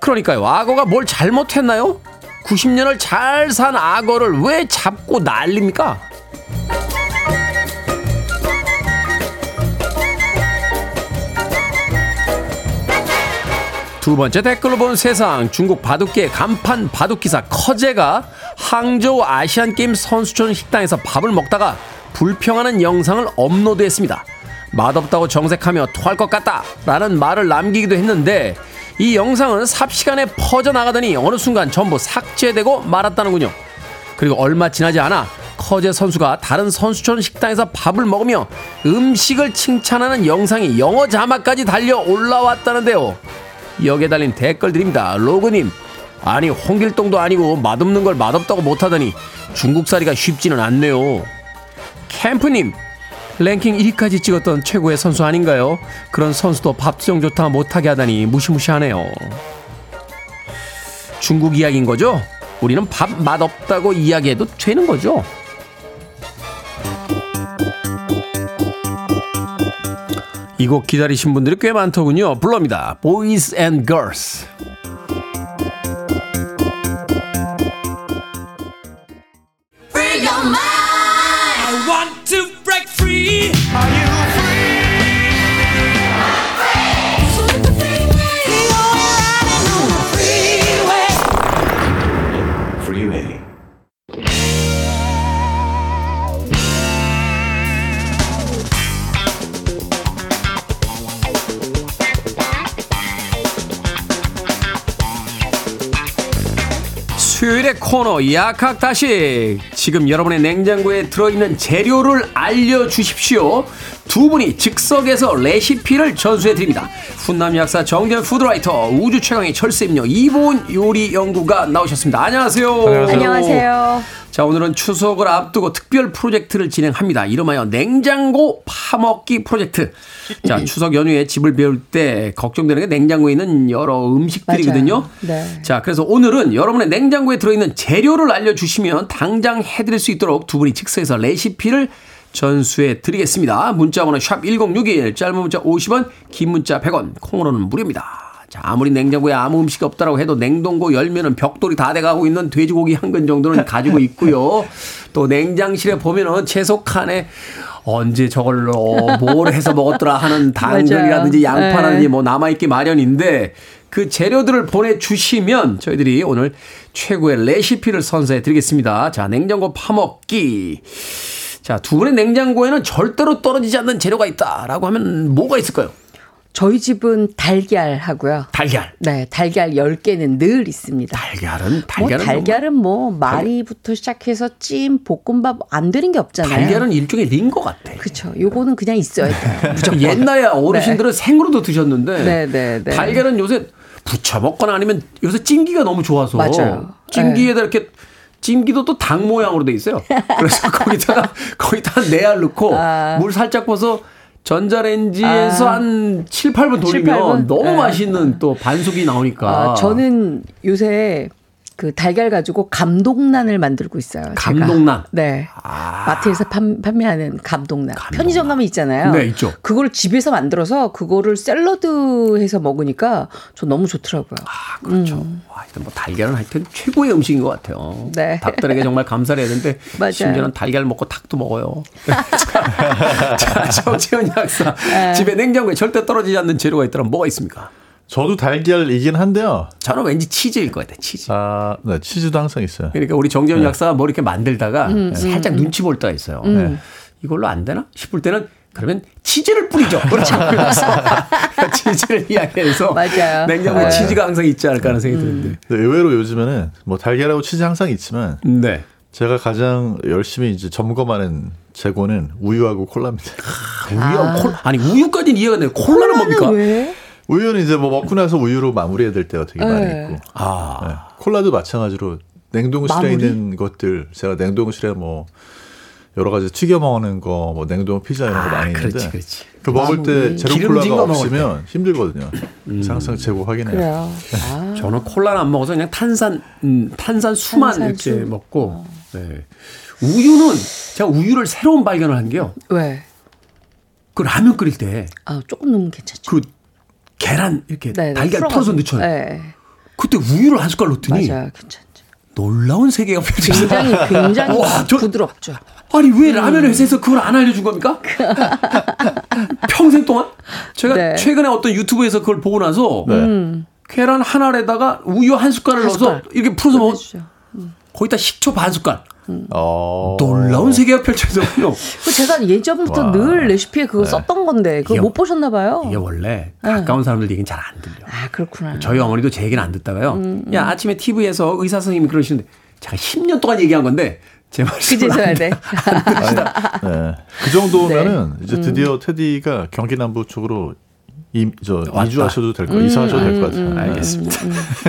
[SPEAKER 1] 그러니까요. 악어가 뭘 잘못했나요? 90년을 잘 산 악어를 왜 잡고 난립니까? 두 번째 댓글로 본 세상 중국 바둑계 간판 바둑기사 커제가 항저우 아시안게임 선수촌 식당에서 밥을 먹다가 불평하는 영상을 업로드했습니다. 맛없다고 정색하며 토할 것 같다 라는 말을 남기기도 했는데 이 영상은 삽시간에 퍼져나가더니 어느 순간 전부 삭제되고 말았다는군요. 그리고 얼마 지나지 않아 커제 선수가 다른 선수촌 식당에서 밥을 먹으며 음식을 칭찬하는 영상이 영어 자막까지 달려 올라왔다는데요. 여기에 달린 댓글들입니다. 로그님, 아니 홍길동도 아니고 맛없는 걸 맛없다고 못하더니 중국살이가 쉽지는 않네요. 캠프님, 랭킹 1위까지 찍었던 최고의 선수 아닌가요? 그런 선수도 밥정 좋다 못하게 하다니 무시무시하네요. 중국 이야기인 거죠? 우리는 밥 맛없다고 이야기해도 되는 거죠? 이 곡 기다리신 분들이 꽤 많더군요. 불러입니다. Boys and Girls. 수요일의 코너 약학다식. 지금 여러분의 냉장고에 들어있는 재료를 알려주십시오. 두 분이 즉석에서 레시피를 전수해드립니다. 훈남 약사 정재훈 food writer 우주 최강의 절세미녀 이보은 요리 연구가 나오셨습니다. 안녕하세요.
[SPEAKER 2] 안녕하세요.
[SPEAKER 1] 자 오늘은 추석을 앞두고 특별 프로젝트를 진행합니다 이름하여 냉장고 파먹기 프로젝트 자 추석 연휴에 집을 비울 때 걱정되는 게 냉장고에 있는 여러 음식들이거든요
[SPEAKER 2] 네.
[SPEAKER 1] 자, 그래서 오늘은 여러분의 냉장고에 들어있는 재료를 알려주시면 당장 해드릴 수 있도록 두 분이 즉석에서 레시피를 전수해 드리겠습니다. 문자 번호 샵 1061, 짧은 문자 50원, 긴 문자 100원, 콩으로는 무료입니다. 자, 아무리 냉장고에 아무 음식이 없다라고 해도 냉동고 열면은 벽돌이 다 돼가고 있는 돼지고기 한 근 정도는 가지고 있고요. 또 냉장실에 보면은 채소 칸에 언제 저걸로 뭘 해서 먹었더라 하는 당근이라든지. 양파라든지
[SPEAKER 2] 네.
[SPEAKER 1] 뭐 남아있기 마련인데 그 재료들을 보내주시면 저희들이 오늘 최고의 레시피를 선사해 드리겠습니다. 자, 냉장고 파먹기. 자, 두 분의 냉장고에는 절대로 떨어지지 않는 재료가 있다라고 하면 뭐가 있을까요?
[SPEAKER 7] 저희 집은 달걀 하고요.
[SPEAKER 1] 달걀.
[SPEAKER 7] 네, 달걀 10개는 늘 있습니다.
[SPEAKER 1] 달걀은
[SPEAKER 7] 뭐
[SPEAKER 1] 달걀은
[SPEAKER 7] 달걀은 뭐 마리부터 시작해서 찜, 볶음밥 안 되는 게 없잖아요.
[SPEAKER 1] 달걀은 일종의 링거 같아.
[SPEAKER 7] 그렇죠. 요거는 그냥 있어야 돼요. 무조건.
[SPEAKER 1] 옛날에 어르신들은 생으로도 드셨는데
[SPEAKER 7] 네, 네, 네.
[SPEAKER 1] 달걀은 요새 부쳐 먹거나 아니면 요새 찜기가 너무 좋아서
[SPEAKER 7] 맞아요.
[SPEAKER 1] 찜기에다 이렇게 찜기도 또 닭 모양으로 돼 있어요. 그래서 거기다가 거기다 내알 넣고
[SPEAKER 7] 아.
[SPEAKER 1] 물 살짝 퍼서 전자레인지에서 한 7, 8분 돌리면
[SPEAKER 7] 7, 8분?
[SPEAKER 1] 너무
[SPEAKER 7] 네.
[SPEAKER 1] 맛있는 또 반숙이 나오니까.
[SPEAKER 7] 아, 저는 요새 그 달걀 가지고 감동란을 만들고 있어요. 제가.
[SPEAKER 1] 감동란?
[SPEAKER 7] 네.
[SPEAKER 1] 아.
[SPEAKER 7] 마트에서 판, 판매하는 감동란. 편의점 가면 있잖아요.
[SPEAKER 1] 네, 있죠.
[SPEAKER 7] 그걸 집에서 만들어서 그거를 샐러드 해서 먹으니까 저 너무 좋더라고요.
[SPEAKER 1] 아, 그렇죠. 하여튼 뭐 달걀은 하여튼 최고의 음식인 것 같아요.
[SPEAKER 7] 네.
[SPEAKER 1] 닭들에게 정말 감사를 해야 되는데. 심지어는 달걀 먹고 닭도 먹어요. 자, 정채원 약사.
[SPEAKER 7] 네.
[SPEAKER 1] 집에 냉장고에 절대 떨어지지 않는 재료가 있다면 뭐가 있습니까?
[SPEAKER 8] 저도 달걀이긴 한데요.
[SPEAKER 1] 저는 왠지 치즈일 것 같아요. 치즈.
[SPEAKER 8] 아, 네, 치즈도 항상 있어요.
[SPEAKER 1] 그러니까 우리 정재훈 약사가 뭐 이렇게 만들다가
[SPEAKER 7] 음,
[SPEAKER 1] 살짝 눈치 볼 때가 있어요. 네. 이걸로 안 되나 싶을 때는 그러면 치즈를 뿌리죠. 그렇죠. 그래서 치즈를 이야기해서
[SPEAKER 7] 맞아요.
[SPEAKER 1] 냉장고에
[SPEAKER 7] 네.
[SPEAKER 1] 치즈가 항상 있지 않을까 하는 생각이 드는데.
[SPEAKER 8] 근데 의외로 요즘에는 뭐 달걀하고 치즈 항상 있지만
[SPEAKER 1] 네.
[SPEAKER 8] 제가 가장 열심히 이제 점검하는 재고는 우유하고 콜라입니다.
[SPEAKER 1] 우유, 콜, 아니 우유까지는 이해가 돼요. 콜라는 뭡니까?
[SPEAKER 7] 왜?
[SPEAKER 8] 우유는 이제 뭐 먹고 나서 우유로 마무리해야 될 때가 되게 많이
[SPEAKER 7] 네.
[SPEAKER 8] 있고
[SPEAKER 1] 아,
[SPEAKER 8] 네. 콜라도 마찬가지로 냉동실에
[SPEAKER 7] 마무리?
[SPEAKER 8] 있는 것들 제가 냉동실에 뭐 여러 가지 튀겨 먹는 거, 뭐 냉동 피자 이런 거 많이 있는데
[SPEAKER 1] 그렇지, 그렇지.
[SPEAKER 8] 그 먹을 때
[SPEAKER 7] 마무리.
[SPEAKER 8] 제로 콜라가 없으면 힘들거든요. 그래서 항상 재고 확인해요.
[SPEAKER 7] 그래요. 아,
[SPEAKER 1] 저는 콜라는 안 먹어서 그냥 탄산, 음, 탄산 수만
[SPEAKER 7] 탄산수.
[SPEAKER 1] 이렇게 먹고. 네. 우유는 제가 우유를 새로운 발견을 한 게요.
[SPEAKER 7] 왜?
[SPEAKER 1] 그 라면 끓일 때그
[SPEAKER 7] 아, 조금 넣으면 괜찮죠.
[SPEAKER 1] 계란 이렇게
[SPEAKER 7] 네, 네,
[SPEAKER 1] 달걀
[SPEAKER 7] 풀어가지고.
[SPEAKER 1] 풀어서 넣잖아요.
[SPEAKER 7] 네.
[SPEAKER 1] 그때 우유를 한 숟갈 넣더니
[SPEAKER 7] 맞아요. 괜찮죠.
[SPEAKER 1] 놀라운 세계가 펼쳐져요.
[SPEAKER 7] 굉장히 굉장히
[SPEAKER 1] 와, 저-
[SPEAKER 7] 부드럽죠.
[SPEAKER 1] 아니 왜 라면 회사에서 그걸 안 알려준 겁니까? 평생 동안? 제가
[SPEAKER 7] 네.
[SPEAKER 1] 최근에 어떤 유튜브에서 그걸 보고 나서 계란 한 알에다가 우유 한 숟갈을
[SPEAKER 7] 한
[SPEAKER 1] 넣어서
[SPEAKER 7] 숟갈.
[SPEAKER 1] 이렇게 풀어서 먹
[SPEAKER 7] 해주죠.
[SPEAKER 1] 거기다 식초 반 숟갈.
[SPEAKER 8] 어.
[SPEAKER 1] 놀라운 세계가 펼쳐져요.
[SPEAKER 7] 그 제가 예전부터 늘 레시피에 그거 썼던 건데 그거
[SPEAKER 1] 이게-
[SPEAKER 7] 못 보셨나 봐요.
[SPEAKER 1] 이게 원래 가까운 사람들 얘기는 잘 안 들려.
[SPEAKER 7] 아 그렇구나.
[SPEAKER 1] 저희 어머니도 제 얘기는 안 듣다가요.
[SPEAKER 7] 음,
[SPEAKER 1] 야 아침에 TV에서 의사 선생님이 그러시는데 제가 10년 동안 얘기한 건데 제 말씀을
[SPEAKER 7] 그제서야
[SPEAKER 1] 안,
[SPEAKER 7] 돼.
[SPEAKER 8] 네. 그 정도면은
[SPEAKER 7] 네.
[SPEAKER 8] 이제 드디어 테디가 경기 남부 쪽으로 이, 저
[SPEAKER 1] 왔다.
[SPEAKER 8] 이주하셔도 될 거, 이사하셔도 될 것 같아요.
[SPEAKER 1] 알겠습니다.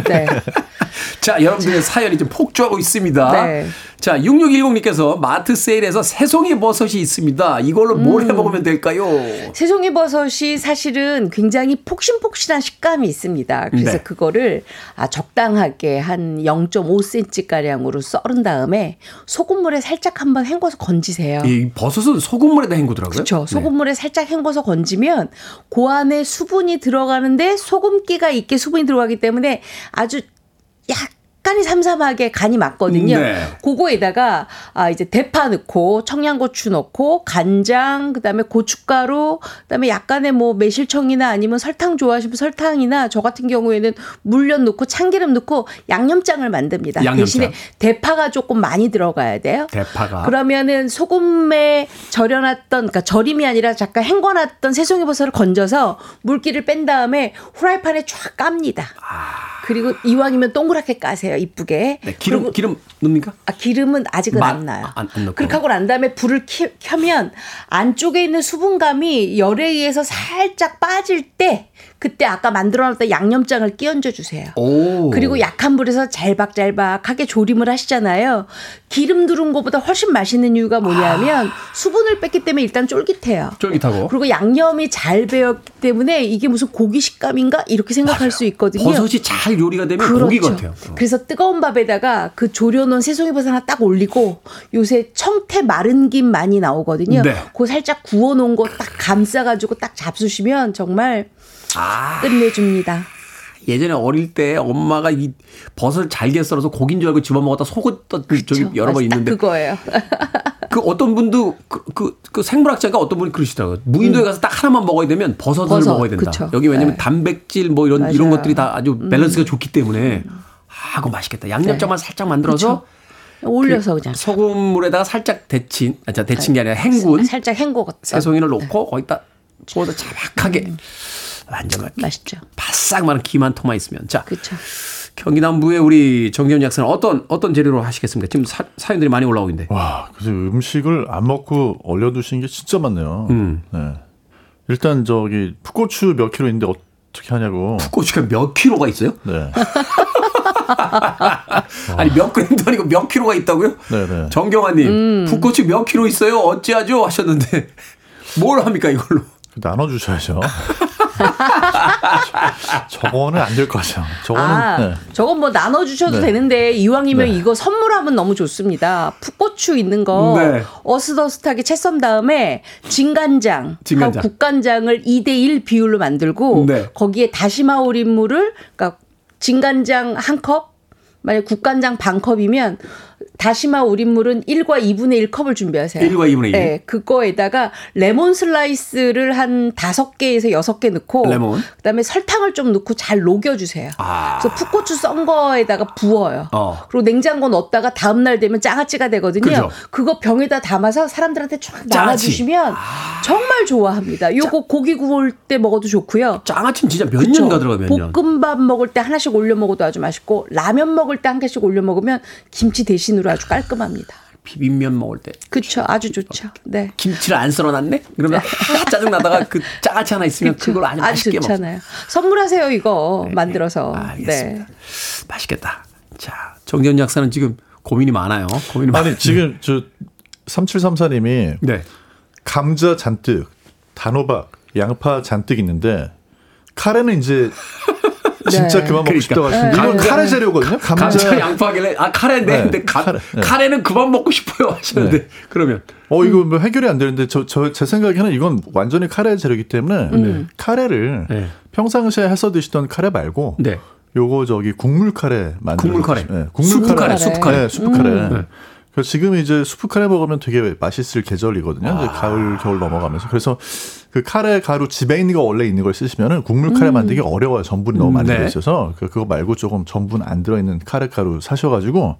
[SPEAKER 7] 네.
[SPEAKER 1] 자, 여러분들의 사연이 좀 폭주하고 있습니다.
[SPEAKER 7] 네.
[SPEAKER 1] 자, 6610님께서 마트 세일에서 새송이 버섯이 있습니다. 이걸로 뭘
[SPEAKER 7] 음.
[SPEAKER 1] 해 먹으면 될까요?
[SPEAKER 7] 새송이 버섯이 사실은 굉장히 폭신폭신한 식감이 있습니다. 그래서
[SPEAKER 1] 네.
[SPEAKER 7] 그거를 아, 적당하게 한 0.5cm 가량으로 썰은 다음에 소금물에 살짝 한번 헹궈서 건지세요.
[SPEAKER 1] 이 버섯은 소금물에다 헹구더라고요.
[SPEAKER 7] 그렇죠.
[SPEAKER 1] 네.
[SPEAKER 7] 소금물에 살짝 헹궈서 건지면 그 안에 수분이 들어가는데 소금기가 있게 수분이 들어가기 때문에 아주 약 간이 삼삼하게 간이 맞거든요.
[SPEAKER 1] 네.
[SPEAKER 7] 그거에다가 아 이제 대파 넣고 청양고추 넣고 간장 그다음에 고춧가루 그다음에 약간의 뭐 매실청이나 아니면 설탕 좋아하시면 설탕이나 저 같은 경우에는 물엿 넣고 참기름 넣고 양념장을 만듭니다.
[SPEAKER 1] 양념장.
[SPEAKER 7] 대신에 대파가 조금 많이 들어가야 돼요.
[SPEAKER 1] 대파가.
[SPEAKER 7] 그러면은 소금에 절여놨던 그러니까 절임이 아니라 잠깐 헹궈놨던 새송이 버섯을 건져서 물기를 뺀 다음에 후라이팬에 쫙 깝니다. 그리고 이왕이면 동그랗게 까세요. 이쁘게.
[SPEAKER 1] 네, 기름
[SPEAKER 7] 그리고
[SPEAKER 1] 기름 넣습니까?
[SPEAKER 7] 아, 기름은 아직은
[SPEAKER 1] 마-
[SPEAKER 7] 안 나요.
[SPEAKER 1] 안- 안 넣고.
[SPEAKER 7] 그렇게 하고 난 다음에 불을 키, 켜면 안쪽에 있는 수분감이 열에 의해서 살짝 빠질 때 그때 아까 만들어놨던 양념장을 끼얹어 주세요.
[SPEAKER 1] 오.
[SPEAKER 7] 그리고 약한 불에서 잘박잘박하게 조림을 하시잖아요. 기름 두른 것보다 훨씬 맛있는 이유가 뭐냐면 수분을 뺐기 때문에 일단 쫄깃해요.
[SPEAKER 1] 쫄깃하고.
[SPEAKER 7] 그리고 양념이 잘 배었기 때문에 이게 무슨 고기 식감인가 이렇게 생각할 수 있거든요.
[SPEAKER 1] 버섯이 잘 요리가 되면
[SPEAKER 7] 그렇죠.
[SPEAKER 1] 고기 같아요.
[SPEAKER 7] 그래서 뜨거운 밥에다가 그 졸여놓은 새송이 버섯 하나 딱 올리고 요새 청태 마른 김 많이 나오거든요.
[SPEAKER 1] 네.
[SPEAKER 7] 그 살짝 구워놓은 거 딱 감싸가지고 딱 잡수시면 정말
[SPEAKER 1] 아,
[SPEAKER 7] 끝내줍니다.
[SPEAKER 1] 예전에 어릴 때 엄마가 이 버섯을 잘게 썰어서 고기인 줄 알고 집어 먹었다 속었던 저기 여러
[SPEAKER 7] 번딱
[SPEAKER 1] 있는데
[SPEAKER 7] 그거예요.
[SPEAKER 1] 그 어떤 분도 그, 그, 그 생물학자가 어떤 분이 그러시더라고요. 무인도에 가서 딱 하나만 먹어야 되면 버섯을
[SPEAKER 7] 음. 버섯,
[SPEAKER 1] 먹어야 된다.
[SPEAKER 7] 그쵸.
[SPEAKER 1] 여기 왜냐면
[SPEAKER 7] 네.
[SPEAKER 1] 단백질 뭐 이런 이런
[SPEAKER 7] 맞아요. 음.
[SPEAKER 1] 것들이 다 아주 밸런스가 좋기 때문에 아, 그거 맛있겠다. 양념장만 살짝 만들어서
[SPEAKER 7] 올려서 그냥
[SPEAKER 1] 소금물에다가 살짝 데친, 아, 자, 데친 게 아니라 헹군
[SPEAKER 7] 살짝 헹궈
[SPEAKER 1] 새송이를 넣고 거기다 구워서 자박하게. 완전 막
[SPEAKER 7] 맛있죠.
[SPEAKER 1] 바싹 마른 김한 통만 있으면. 자,
[SPEAKER 7] 그렇죠.
[SPEAKER 1] 경기 남부의 우리 정재훈 약사는 어떤 어떤 재료로 하시겠습니까? 지금 사, 사연들이 많이 올라오고 있는데.
[SPEAKER 8] 와, 그래서 음식을 안 먹고 얼려두신 게 진짜 많네요.
[SPEAKER 1] 음.
[SPEAKER 8] 네. 일단 저기 풋고추 몇 킬로 있는데 어떻게 하냐고.
[SPEAKER 1] 고추가 몇 킬로가 있어요?
[SPEAKER 8] 네.
[SPEAKER 1] 아니 몇 그램도 아니고 몇 킬로가 있다고요?
[SPEAKER 8] 네네.
[SPEAKER 1] 정경환님,
[SPEAKER 7] 음.
[SPEAKER 1] 풋고추 몇 킬로 있어요? 어찌하죠? 하셨는데 뭘 합니까 이걸로?
[SPEAKER 8] 나눠주셔야죠. 저거는 안될 거죠. 저거는
[SPEAKER 7] 아,
[SPEAKER 8] 네.
[SPEAKER 7] 저건 뭐 나눠 주셔도
[SPEAKER 8] 네.
[SPEAKER 7] 되는데 이왕이면
[SPEAKER 8] 네.
[SPEAKER 7] 이거 선물하면 너무 좋습니다. 풋고추 있는 거
[SPEAKER 1] 네.
[SPEAKER 7] 어스더스하게 채 썬 다음에 진간장,
[SPEAKER 1] 진간장.
[SPEAKER 7] 하고 국간장을 2대 1 비율로 만들고
[SPEAKER 1] 네.
[SPEAKER 7] 거기에 다시마 우린 물을 그러니까 진간장 한 컵, 만약 국간장 반 컵이면 다시마 우린 물은 1과 2분의 1 컵을 준비하세요.
[SPEAKER 1] 1과 2분의 1.
[SPEAKER 7] 네, 그거에다가 레몬 슬라이스를 한 다섯 개에서 여섯 개 넣고
[SPEAKER 1] 레몬.
[SPEAKER 7] 그다음에 설탕을 좀 넣고 잘 녹여 주세요.
[SPEAKER 1] 아.
[SPEAKER 7] 그래서 풋고추 썬 거에다가 부어요.
[SPEAKER 1] 어.
[SPEAKER 7] 그리고 냉장고 넣었다가 다음 날 되면 장아찌가 되거든요.
[SPEAKER 1] 그죠.
[SPEAKER 7] 그거 병에다 담아서 사람들한테 쫙
[SPEAKER 1] 장아찌.
[SPEAKER 7] 나눠 주시면 정말 좋아합니다. 요거 고기 구울 때 먹어도 좋고요.
[SPEAKER 1] 장아찌는 진짜 몇년 가 들어가 몇 년.
[SPEAKER 7] 볶음밥 먹을 때 하나씩 올려 먹어도 아주 맛있고 라면 먹을 때 한 개씩 올려 먹으면 김치 대신으로 아주 깔끔합니다.
[SPEAKER 1] 비빔면 먹을 때
[SPEAKER 7] 그쵸, 아주 좋죠. 네.
[SPEAKER 1] 김치를 안 썰어놨네? 그러면 아, 짜증 나다가 그 장아찌 하나 있으면
[SPEAKER 7] 그쵸.
[SPEAKER 1] 그걸 아주 맛있게 먹어.
[SPEAKER 7] 좋잖아요. 선물하세요 이거 만들어서.
[SPEAKER 1] 알겠습니다.
[SPEAKER 7] 네.
[SPEAKER 1] 맛있겠다. 자, 정재훈 약사는 지금 고민이 많아요. 고민이 많아요.
[SPEAKER 8] 아니 지금 저 3734님이
[SPEAKER 1] 네.
[SPEAKER 8] 감자 잔뜩, 단호박, 양파 잔뜩 있는데 카레는 이제 진짜
[SPEAKER 7] 네.
[SPEAKER 8] 그만 먹고
[SPEAKER 1] 그러니까.
[SPEAKER 8] 싶다고 하시는데 이건
[SPEAKER 1] 감자-
[SPEAKER 8] 카레 재료거든요. 감자,
[SPEAKER 1] 감자 양파길래 아 카레인데
[SPEAKER 8] 네,
[SPEAKER 1] 근데 가,
[SPEAKER 8] 카레, 네.
[SPEAKER 1] 카레는 그만 먹고 싶어요 하셨는데
[SPEAKER 8] 네.
[SPEAKER 1] 그러면
[SPEAKER 8] 어 이거 뭐 해결이 안 되는데 저 저 제 생각에는 이건 완전히 카레 재료이기 때문에 카레를
[SPEAKER 1] 네.
[SPEAKER 8] 평상시에 해서 드시던 카레 말고
[SPEAKER 1] 네.
[SPEAKER 8] 요거 저기 국물 카레 만들
[SPEAKER 1] 국물 카레.
[SPEAKER 8] 네,
[SPEAKER 1] 수프 카레, 수프 카레.
[SPEAKER 8] 네, 수프 카레.
[SPEAKER 1] 네.
[SPEAKER 8] 그래서 지금 이제 수프 카레 먹으면 되게 맛있을 계절이거든요.
[SPEAKER 1] 아.
[SPEAKER 8] 이제 가을 겨울 넘어가면서 그래서 그 카레 가루 집에 있는 거 원래 있는 걸 쓰시면은 국물 카레 만들기 어려워요. 전분이 너무 많이
[SPEAKER 1] 네.
[SPEAKER 8] 들어 있어서 그- 그거 말고 조금 전분 안 들어 있는 카레 가루 사셔 가지고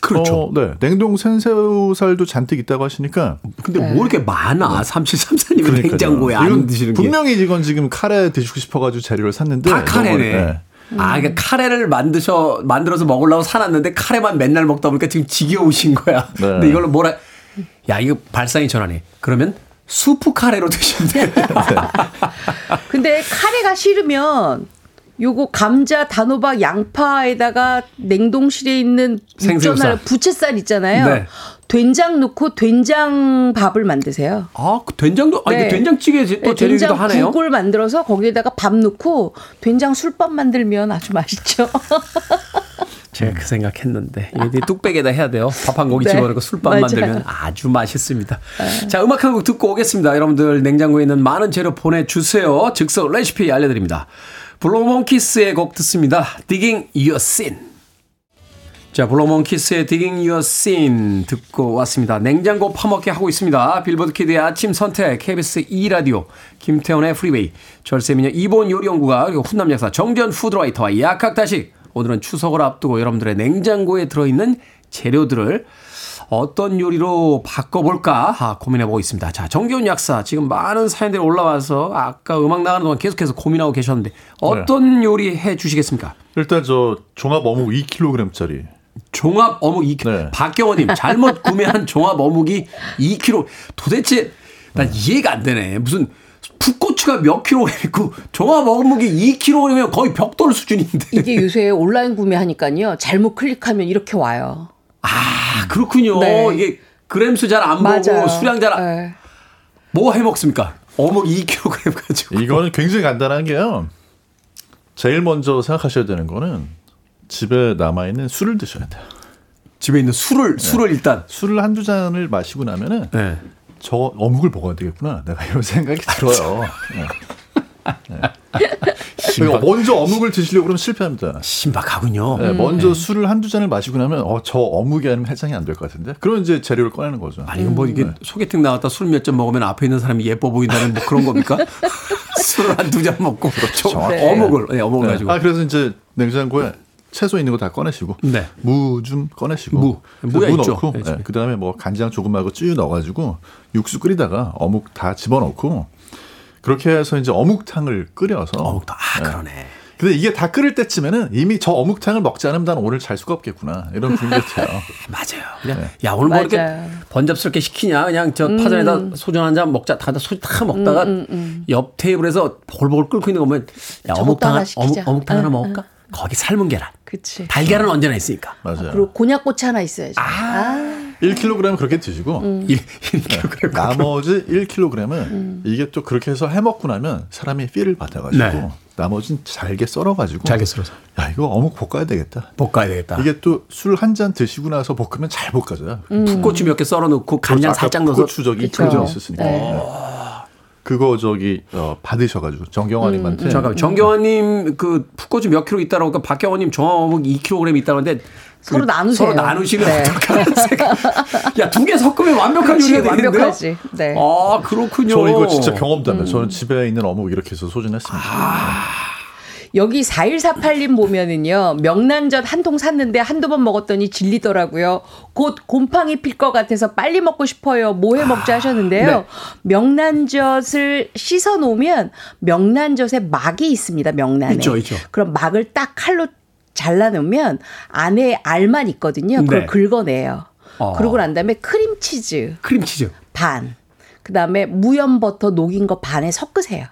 [SPEAKER 1] 그렇죠.
[SPEAKER 8] 어, 네 냉동 생새우살도 잔뜩 있다고 하시니까
[SPEAKER 1] 근데 뭐 이렇게 많아? 3734님은 냉장고에 안 드시는 게.
[SPEAKER 8] 분명히 이건 지금 카레 드시고 싶어가지고 재료를 샀는데
[SPEAKER 1] 다 카레네.
[SPEAKER 8] 네.
[SPEAKER 1] 아, 그러니까 카레를 만드셔 만들어서 먹으려고 사놨는데 카레만 맨날 먹다 보니까 지금 지겨우신 거야.
[SPEAKER 8] 네.
[SPEAKER 1] 근데 이걸로 뭐라? 야, 이거 발상이 전환해. 그러면 수프 카레로 드시면 돼.
[SPEAKER 7] 근데 카레가 싫으면 요거 감자, 단호박, 양파에다가 냉동실에 있는. 육전할 부채살 있잖아요.
[SPEAKER 1] 네.
[SPEAKER 7] 된장 넣고 된장 밥을 만드세요.
[SPEAKER 1] 아, 그 된장도 아, 이게
[SPEAKER 7] 네.
[SPEAKER 1] 된장찌개 또
[SPEAKER 7] 네, 된장
[SPEAKER 1] 하네요.
[SPEAKER 7] 국을 만들어서 거기에다가 밥 넣고 된장 술밥 만들면 아주 맛있죠.
[SPEAKER 1] 제가 그 생각했는데 이게 뚝배기에다 해야 돼요. 밥한 공기
[SPEAKER 7] 네.
[SPEAKER 1] 집어넣고 술밥
[SPEAKER 7] 맞아요.
[SPEAKER 1] 만들면 아주 맛있습니다. 자, 음악 한 곡 듣고 오겠습니다. 여러분들 냉장고에 있는 많은 재료 보내주세요. 즉석 레시피 알려드립니다. 블로 몽키스의 곡 듣습니다. Digging Your Scene. 자, 블로 몽키스의 Digging Your Scene 듣고 왔습니다. 냉장고 파먹기 하고 있습니다. 빌보드 키드의 아침 선택, KBS 2라디오, 김태훈의 프리웨이, 절세미녀 이보은 요리연구가, 그리고 훈남 약사 정재훈 food writer와 약학다식. 오늘은 추석을 앞두고 여러분들의 냉장고에 들어있는 재료들을 어떤 요리로 바꿔볼까 아, 고민해보고 있습니다. 자, 정기훈 약사, 지금 많은 사연들이 올라와서 아까 음악 나가는 동안 계속해서 고민하고 계셨는데 어떤 요리 해 주시겠습니까?
[SPEAKER 8] 일단 저 종합 어묵 2kg짜리
[SPEAKER 1] 종합 어묵 2kg.
[SPEAKER 8] 네.
[SPEAKER 1] 박경원님 잘못 구매한 종합 어묵이 2kg. 도대체 난 이해가 안 되네. 무슨 풋고추가 몇 킬로그램 있고 종합 어묵이 2kg면 거의 벽돌 수준인데.
[SPEAKER 7] 이게 요새 온라인 구매하니까요. 잘못 클릭하면 이렇게 와요.
[SPEAKER 1] 아 그렇군요.
[SPEAKER 7] 네.
[SPEAKER 1] 이게 그램수 잘 안 보고. 수량 잘 안.
[SPEAKER 7] 네.
[SPEAKER 1] 뭐해 먹습니까? 어묵 2kg 가지고.
[SPEAKER 8] 이거는 굉장히 간단한 게요. 제일 먼저 생각하셔야 되는 거는 집에 남아 있는 술을 드셔야 돼요.
[SPEAKER 1] 집에 있는 술을 술을 일단.
[SPEAKER 8] 술을 한두 잔을 마시고 나면은
[SPEAKER 1] 네.
[SPEAKER 8] 저 어묵을 먹어야 되겠구나. 내가 이런 생각이 들어요. 네. 네. 그러니까 먼저 어묵을 드시려고 그러면 실패합니다.
[SPEAKER 1] 신박하군요.
[SPEAKER 8] 네, 먼저 술을 한두 잔을 마시고 나면 어, 저 어묵이 아니면 해장이 안 될 것 같은데. 그러면 이제 재료를 꺼내는 거죠.
[SPEAKER 1] 아니 이건 뭐 이게 소개팅 나갔다 술 몇 잔 먹으면 앞에 있는 사람이 예뻐 보인다는 뭐 그런 겁니까? 술을 한두 잔 먹고 그렇죠. 어묵을 네, 어묵을
[SPEAKER 8] 네.
[SPEAKER 1] 가지고.
[SPEAKER 8] 아 그래서 이제 냉장고에 채소 있는 거 다 꺼내시고
[SPEAKER 1] 네.
[SPEAKER 8] 무좀 꺼내시고
[SPEAKER 1] 무. 무야 있죠.
[SPEAKER 8] 넣고
[SPEAKER 1] 네.
[SPEAKER 8] 그다음에 뭐 간장 조금 하고 찌유 넣어가지고 육수 끓이다가 어묵 다 집어넣고 그렇게 해서 이제 어묵탕을 끓여서
[SPEAKER 1] 어묵탕. 아,
[SPEAKER 8] 네.
[SPEAKER 1] 그러네.
[SPEAKER 8] 근데 이게 다 끓을 때쯤에는 이미 저 어묵탕을 먹지 않으면 난 오늘 잘 수가 없겠구나 이런 분위기 같아요.
[SPEAKER 1] 맞아요. 그냥
[SPEAKER 8] 네.
[SPEAKER 1] 야 오늘 뭐 이렇게. 번잡스럽게 시키냐 그냥 저 파전에다 소주 한 잔 먹자 다다 소주 다 먹다가 옆 테이블에서 보글보글 끓고 있는 거 보면 야 어묵탕. 어묵, 어묵탕 하나
[SPEAKER 7] 응,
[SPEAKER 1] 먹을까? 거기 삶은 계란.
[SPEAKER 7] 그치.
[SPEAKER 1] 달걀은 언제나 있으니까.
[SPEAKER 8] 맞아요.
[SPEAKER 7] 그리고 곤약꼬치 하나 있어야지. 아,
[SPEAKER 8] 1kg 그렇게 드시고
[SPEAKER 1] 1, 1kg.
[SPEAKER 8] 나머지 1kg은 이게 또 그렇게 해서 해먹고 나면 사람이 필을 받아가지고
[SPEAKER 1] 네.
[SPEAKER 8] 나머지는 잘게 썰어가지고
[SPEAKER 1] 잘게 썰어서.
[SPEAKER 8] 야 이거 어묵 볶아야 되겠다.
[SPEAKER 1] 볶아야 되겠다.
[SPEAKER 8] 이게 또 술 한 잔 드시고 나서 볶으면 잘 볶아져요.
[SPEAKER 1] 풋고추 몇 개 썰어 넣고 간장
[SPEAKER 8] 아까
[SPEAKER 1] 살짝 넣어서
[SPEAKER 8] 고추 저기
[SPEAKER 7] 그쵸.
[SPEAKER 8] 있었으니까 네. 그거 저기 어, 받으셔가지고 정경화님한테
[SPEAKER 1] 잠깐만 정경환님 그 풋고추 몇 킬로 있다고 하니까 박경환님 정어묵 2kg 있다고 하는데 그
[SPEAKER 7] 서로 나누세요.
[SPEAKER 1] 서로 나누시면
[SPEAKER 7] 네.
[SPEAKER 1] 어떡하나 야두 개 섞으면 완벽한 요리가 되겠는데요?
[SPEAKER 7] 완벽하지. 네.
[SPEAKER 1] 아 그렇군요.
[SPEAKER 8] 저 이거 진짜 경험도 안 돼요. 저는 집에 있는 어묵 이렇게 해서 소진했습니다.
[SPEAKER 7] 여기 4148님 보면은요, 명란젓 한 통 샀는데 한두 번 먹었더니 질리더라고요. 곧 곰팡이 필 것 같아서 빨리 먹고 싶어요. 뭐 해 먹자 하셨는데요.
[SPEAKER 1] 네.
[SPEAKER 7] 명란젓을 씻어 놓으면 명란젓에 막이 있습니다. 명란에.
[SPEAKER 1] 있죠, 있죠.
[SPEAKER 7] 그럼 막을 딱 칼로 잘라 놓으면 안에 알만 있거든요. 그걸
[SPEAKER 1] 네.
[SPEAKER 7] 긁어내요.
[SPEAKER 1] 어.
[SPEAKER 7] 그러고 난 다음에 크림치즈
[SPEAKER 1] 크림치즈.
[SPEAKER 7] 반, 그 다음에 무염 버터 녹인 거 반에 섞으세요.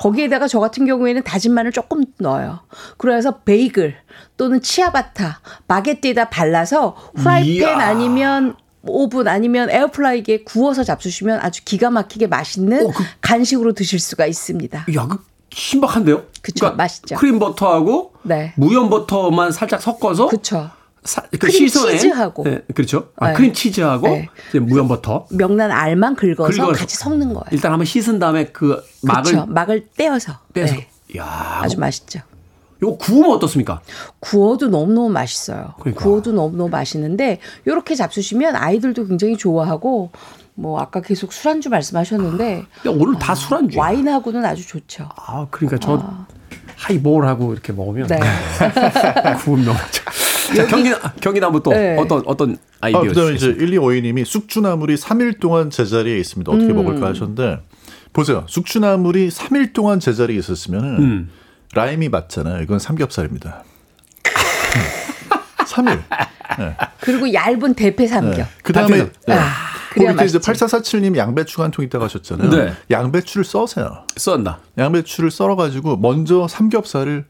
[SPEAKER 7] 거기에다가 저 같은 경우에는 다진 마늘 조금 넣어요. 그래서 베이글 또는 치아바타, 바게트에다 발라서 프라이팬
[SPEAKER 1] 이야.
[SPEAKER 7] 아니면 오븐 아니면 에어프라이기에 구워서 잡수시면 아주 기가 막히게 맛있는
[SPEAKER 1] 어, 그-
[SPEAKER 7] 간식으로 드실 수가 있습니다.
[SPEAKER 1] 야, 그 신박한데요?
[SPEAKER 7] 그쵸, 맛있죠.
[SPEAKER 1] 크림 버터하고
[SPEAKER 7] 네.
[SPEAKER 1] 무염 버터만 살짝 섞어서
[SPEAKER 7] 그렇죠.
[SPEAKER 1] 사, 그
[SPEAKER 7] 크림
[SPEAKER 1] 씻어낸-
[SPEAKER 7] 치즈하고.
[SPEAKER 1] 네, 그렇죠. 아,
[SPEAKER 7] 네.
[SPEAKER 1] 크림 치즈하고
[SPEAKER 7] 네.
[SPEAKER 1] 무염 버터.
[SPEAKER 7] 명란 알만 긁어서,
[SPEAKER 1] 긁어서.
[SPEAKER 7] 같이 섞는 거예요.
[SPEAKER 1] 일단 한번 씻은 다음에 그 막을
[SPEAKER 7] 그렇죠. 막을 떼어서.
[SPEAKER 1] 빼서.
[SPEAKER 7] 네.
[SPEAKER 1] 야,
[SPEAKER 7] 아주 맛있죠.
[SPEAKER 1] 이거 구우면 어떻습니까?
[SPEAKER 7] 구워도 너무너무 맛있어요.
[SPEAKER 1] 그러니까.
[SPEAKER 7] 구워도 너무너무 맛있는데 요렇게 잡수시면 아이들도 굉장히 좋아하고 뭐 아까 계속 술안주 말씀하셨는데
[SPEAKER 1] 야, 오늘 다 술안주.
[SPEAKER 7] 와인하고는 아주 좋죠.
[SPEAKER 1] 아, 그러니까 저 하이볼하고 이렇게 먹으면
[SPEAKER 7] 네.
[SPEAKER 1] 구운 명란젓. 자, 경기 경기나무 또
[SPEAKER 7] 네.
[SPEAKER 1] 어떤 어떤
[SPEAKER 8] 아,
[SPEAKER 1] 아이디어
[SPEAKER 8] 그다음에 이제
[SPEAKER 1] 주시겠습니까?
[SPEAKER 8] 1252님이 숙주나물이 3일 동안 제자리에 있습니다. 어떻게
[SPEAKER 1] 음.
[SPEAKER 8] 먹을까 하셨는데 보세요. 숙주나물이 3일 동안 제자리에 있었으면은
[SPEAKER 1] 음.
[SPEAKER 8] 라임이 맞잖아요. 이건 삼겹살입니다. 3일.
[SPEAKER 7] 그리고 얇은 대패 삼겹.
[SPEAKER 8] 그 다음에
[SPEAKER 1] 발표죠.
[SPEAKER 8] 네.
[SPEAKER 7] 아, 그래야
[SPEAKER 8] 이제
[SPEAKER 7] 맛있지.
[SPEAKER 8] 8447님 양배추가 한 통 있다고 하셨잖아요.
[SPEAKER 1] 네.
[SPEAKER 8] 양배추를 써세요.
[SPEAKER 1] 썬다.
[SPEAKER 8] 양배추를 썰어가지고 먼저 삼겹살을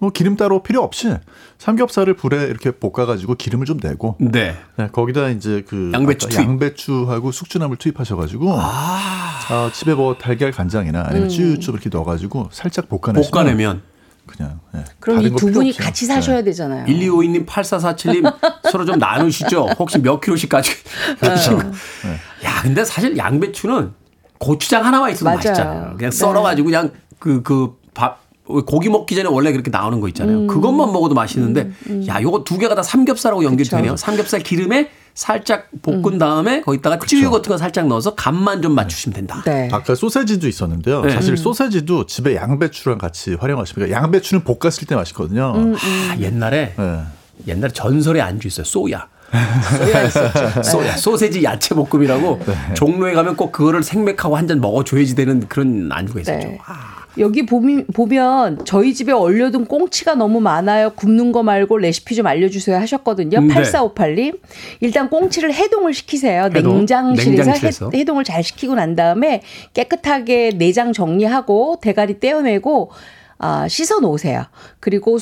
[SPEAKER 8] 뭐 기름 따로 필요 없이 삼겹살을 불에 이렇게 볶아가지고 기름을 좀 내고
[SPEAKER 1] 네.
[SPEAKER 8] 네, 거기다 이제 그
[SPEAKER 1] 양배추 투입.
[SPEAKER 8] 양배추하고 숙주나물 투입하셔가지고 아. 집에 뭐 달걀 간장이나 아니면 찌유즙 이렇게 넣어가지고 살짝 볶아내시면
[SPEAKER 1] 볶아내면
[SPEAKER 8] 그냥 네,
[SPEAKER 7] 그럼
[SPEAKER 8] 다른
[SPEAKER 7] 이거두 분이. 같이
[SPEAKER 8] 네.
[SPEAKER 7] 사셔야 되잖아요.
[SPEAKER 1] 1252님, 8447님 서로 좀 나누시죠. 혹시 몇 킬로씩 가지고 계신 거. 야, 근데 사실 양배추는 고추장 하나만 있어도
[SPEAKER 7] 맞아요.
[SPEAKER 1] 맛있잖아요. 그냥
[SPEAKER 7] 네.
[SPEAKER 1] 썰어가지고 그냥 그, 그 밥, 고기 먹기 전에 원래 그렇게 나오는 거 있잖아요.
[SPEAKER 7] 음.
[SPEAKER 1] 그것만 먹어도 맛있는데, 야, 요거 두 개가 다 삼겹살하고 연결되네요. 삼겹살 기름에 살짝 볶은 다음에 거기다가 찌유 같은 거 살짝 넣어서 간만 좀 맞추시면 된다.
[SPEAKER 7] 네.
[SPEAKER 8] 아까 소세지도 있었는데요.
[SPEAKER 1] 네.
[SPEAKER 8] 사실 소세지도 집에 양배추랑 같이 활용하시면 그러니까 양배추는 볶았을 때 맛있거든요.
[SPEAKER 1] 아, 옛날에,
[SPEAKER 8] 네.
[SPEAKER 1] 옛날에 전설의 안주 있어요. 쏘야. 쏘야. 소세지 야채 볶음이라고 종로에 가면 꼭 그거를 생맥하고 한 잔 먹어줘야지 되는 그런 안주가 있었죠.
[SPEAKER 7] 네. 여기 보미, 보면 저희 집에 얼려둔 꽁치가 너무 많아요. 굽는 거 말고 레시피 좀 알려주세요 하셨거든요.
[SPEAKER 1] 네.
[SPEAKER 7] 8458님. 일단 꽁치를 해동을 시키세요.
[SPEAKER 1] 해동.
[SPEAKER 7] 냉장실에서,
[SPEAKER 1] 냉장실에서.
[SPEAKER 7] 해, 동을잘 시키고 난 다음에 깨끗하게 내장 정리하고 대가리 떼어내고 아, 씻어 놓으세요. 그리고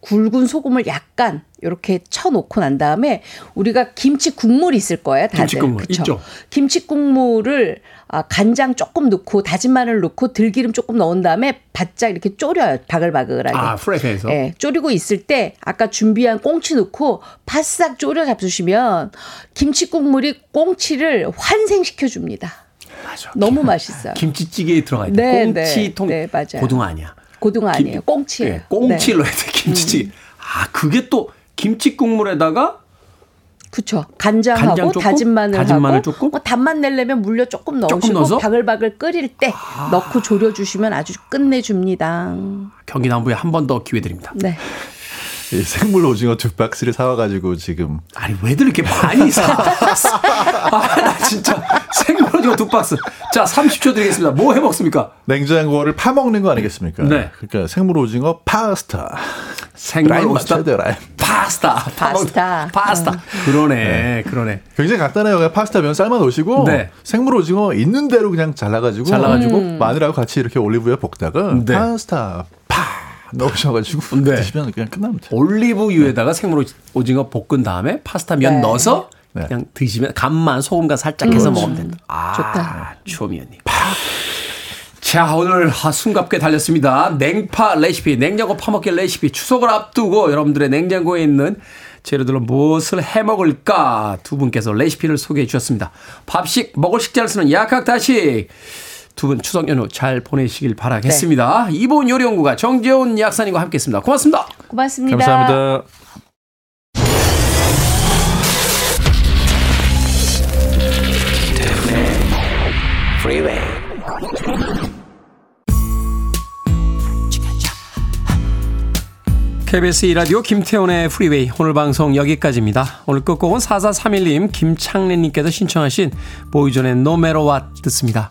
[SPEAKER 7] 굵은 소금을 약간 이렇게 쳐놓고 난 다음에 우리가 김치 국물 있을 거예요. 다들.
[SPEAKER 1] 김치 국물? 있죠.
[SPEAKER 7] 김치 국물을 아, 간장 조금 넣고 다진 마늘 넣고 들기름 조금 넣은 다음에 바짝 이렇게 졸여요. 바글바글하게.
[SPEAKER 1] 아, 프라이팬에서?
[SPEAKER 7] 예, 졸이고 있을 때 아까 준비한 꽁치 넣고 바싹 졸여 잡수시면 김치 국물이 꽁치를 환생시켜 줍니다.
[SPEAKER 1] 맞아.
[SPEAKER 7] 너무 맛있어요.
[SPEAKER 1] 김치찌개에 들어가 있다.
[SPEAKER 7] 네,
[SPEAKER 1] 꽁치통.
[SPEAKER 7] 네, 네, 맞아요.
[SPEAKER 1] 고등어 아니야.
[SPEAKER 7] 고등어
[SPEAKER 1] 김-
[SPEAKER 7] 아니에요. 꽁치예요.
[SPEAKER 1] 네, 꽁치를
[SPEAKER 7] 네.
[SPEAKER 1] 넣어야 돼. 김치찌개. 아, 그게 또 김치 국물에다가
[SPEAKER 7] 그쵸. 간장하고
[SPEAKER 1] 간장 조금?
[SPEAKER 7] 다진 마늘하고
[SPEAKER 1] 다진 마늘 조금?
[SPEAKER 7] 뭐 단맛 내려면 물엿 조금
[SPEAKER 1] 조금
[SPEAKER 7] 넣으시고
[SPEAKER 1] 넣어서? 아.
[SPEAKER 7] 바글바글 끓일 때 넣고 졸여 주시면 아주 끝내 줍니다.
[SPEAKER 1] 경기 남부에 한 번 더 기회 드립니다.
[SPEAKER 7] 네.
[SPEAKER 8] 이 생물 오징어 두 박스를 사와가지고 지금
[SPEAKER 1] 아니 왜들 이렇게 많이 사? 아, 나 진짜 생물 오징어 두 박스. 자, 30초 드리겠습니다. 뭐 해 먹습니까?
[SPEAKER 8] 냉장고를 파먹는 거 아니겠습니까?
[SPEAKER 1] 네.
[SPEAKER 8] 그러니까 생물 오징어 파스타.
[SPEAKER 1] 생물
[SPEAKER 8] 라임
[SPEAKER 1] 오징어. 파스타.
[SPEAKER 7] 파스타.
[SPEAKER 1] 파스타. 그러네. 그러네.
[SPEAKER 8] 굉장히 간단해요. 그냥 파스타 면 삶아 놓으시고
[SPEAKER 1] 네.
[SPEAKER 8] 생물 오징어 있는 대로 그냥 잘라가지고
[SPEAKER 1] 잘라가지고?
[SPEAKER 8] 마늘하고 같이 이렇게 올리브유에 볶다가
[SPEAKER 1] 네.
[SPEAKER 8] 파스타 파 넣으셔가지고
[SPEAKER 1] 네.
[SPEAKER 8] 드시면 그냥 끝납니다.
[SPEAKER 1] 올리브유에다가 생물 오징어 볶은 다음에 파스타 면
[SPEAKER 7] 네.
[SPEAKER 1] 넣어서
[SPEAKER 8] 네.
[SPEAKER 1] 그냥 드시면 간만 소금간 살짝 해서 먹으면 된다. 아,
[SPEAKER 7] 좋다.
[SPEAKER 1] 추미연님. 자, 오늘 아, 숨갑게 달렸습니다. 냉파 레시피, 냉장고 파먹기 레시피, 추석을 앞두고 여러분들의 냉장고에 있는 재료들로 무엇을 해 먹을까 두 분께서 레시피를 소개해 주셨습니다. 밥식, 먹을 식재를 쓰는 약학다식. 두 분 추석 연휴 잘 보내시길 바라겠습니다. 이본 요리연구가 정재훈 약사님과 함께 했습니다. 고맙습니다.
[SPEAKER 7] 고맙습니다.
[SPEAKER 8] 감사합니다.
[SPEAKER 1] KBS 이라디오 김태훈의 프리웨이 오늘 방송 여기까지입니다. 오늘 끝곡은 4431님 김창래님께서 신청하신 보이존의 노메로와 듣습니다.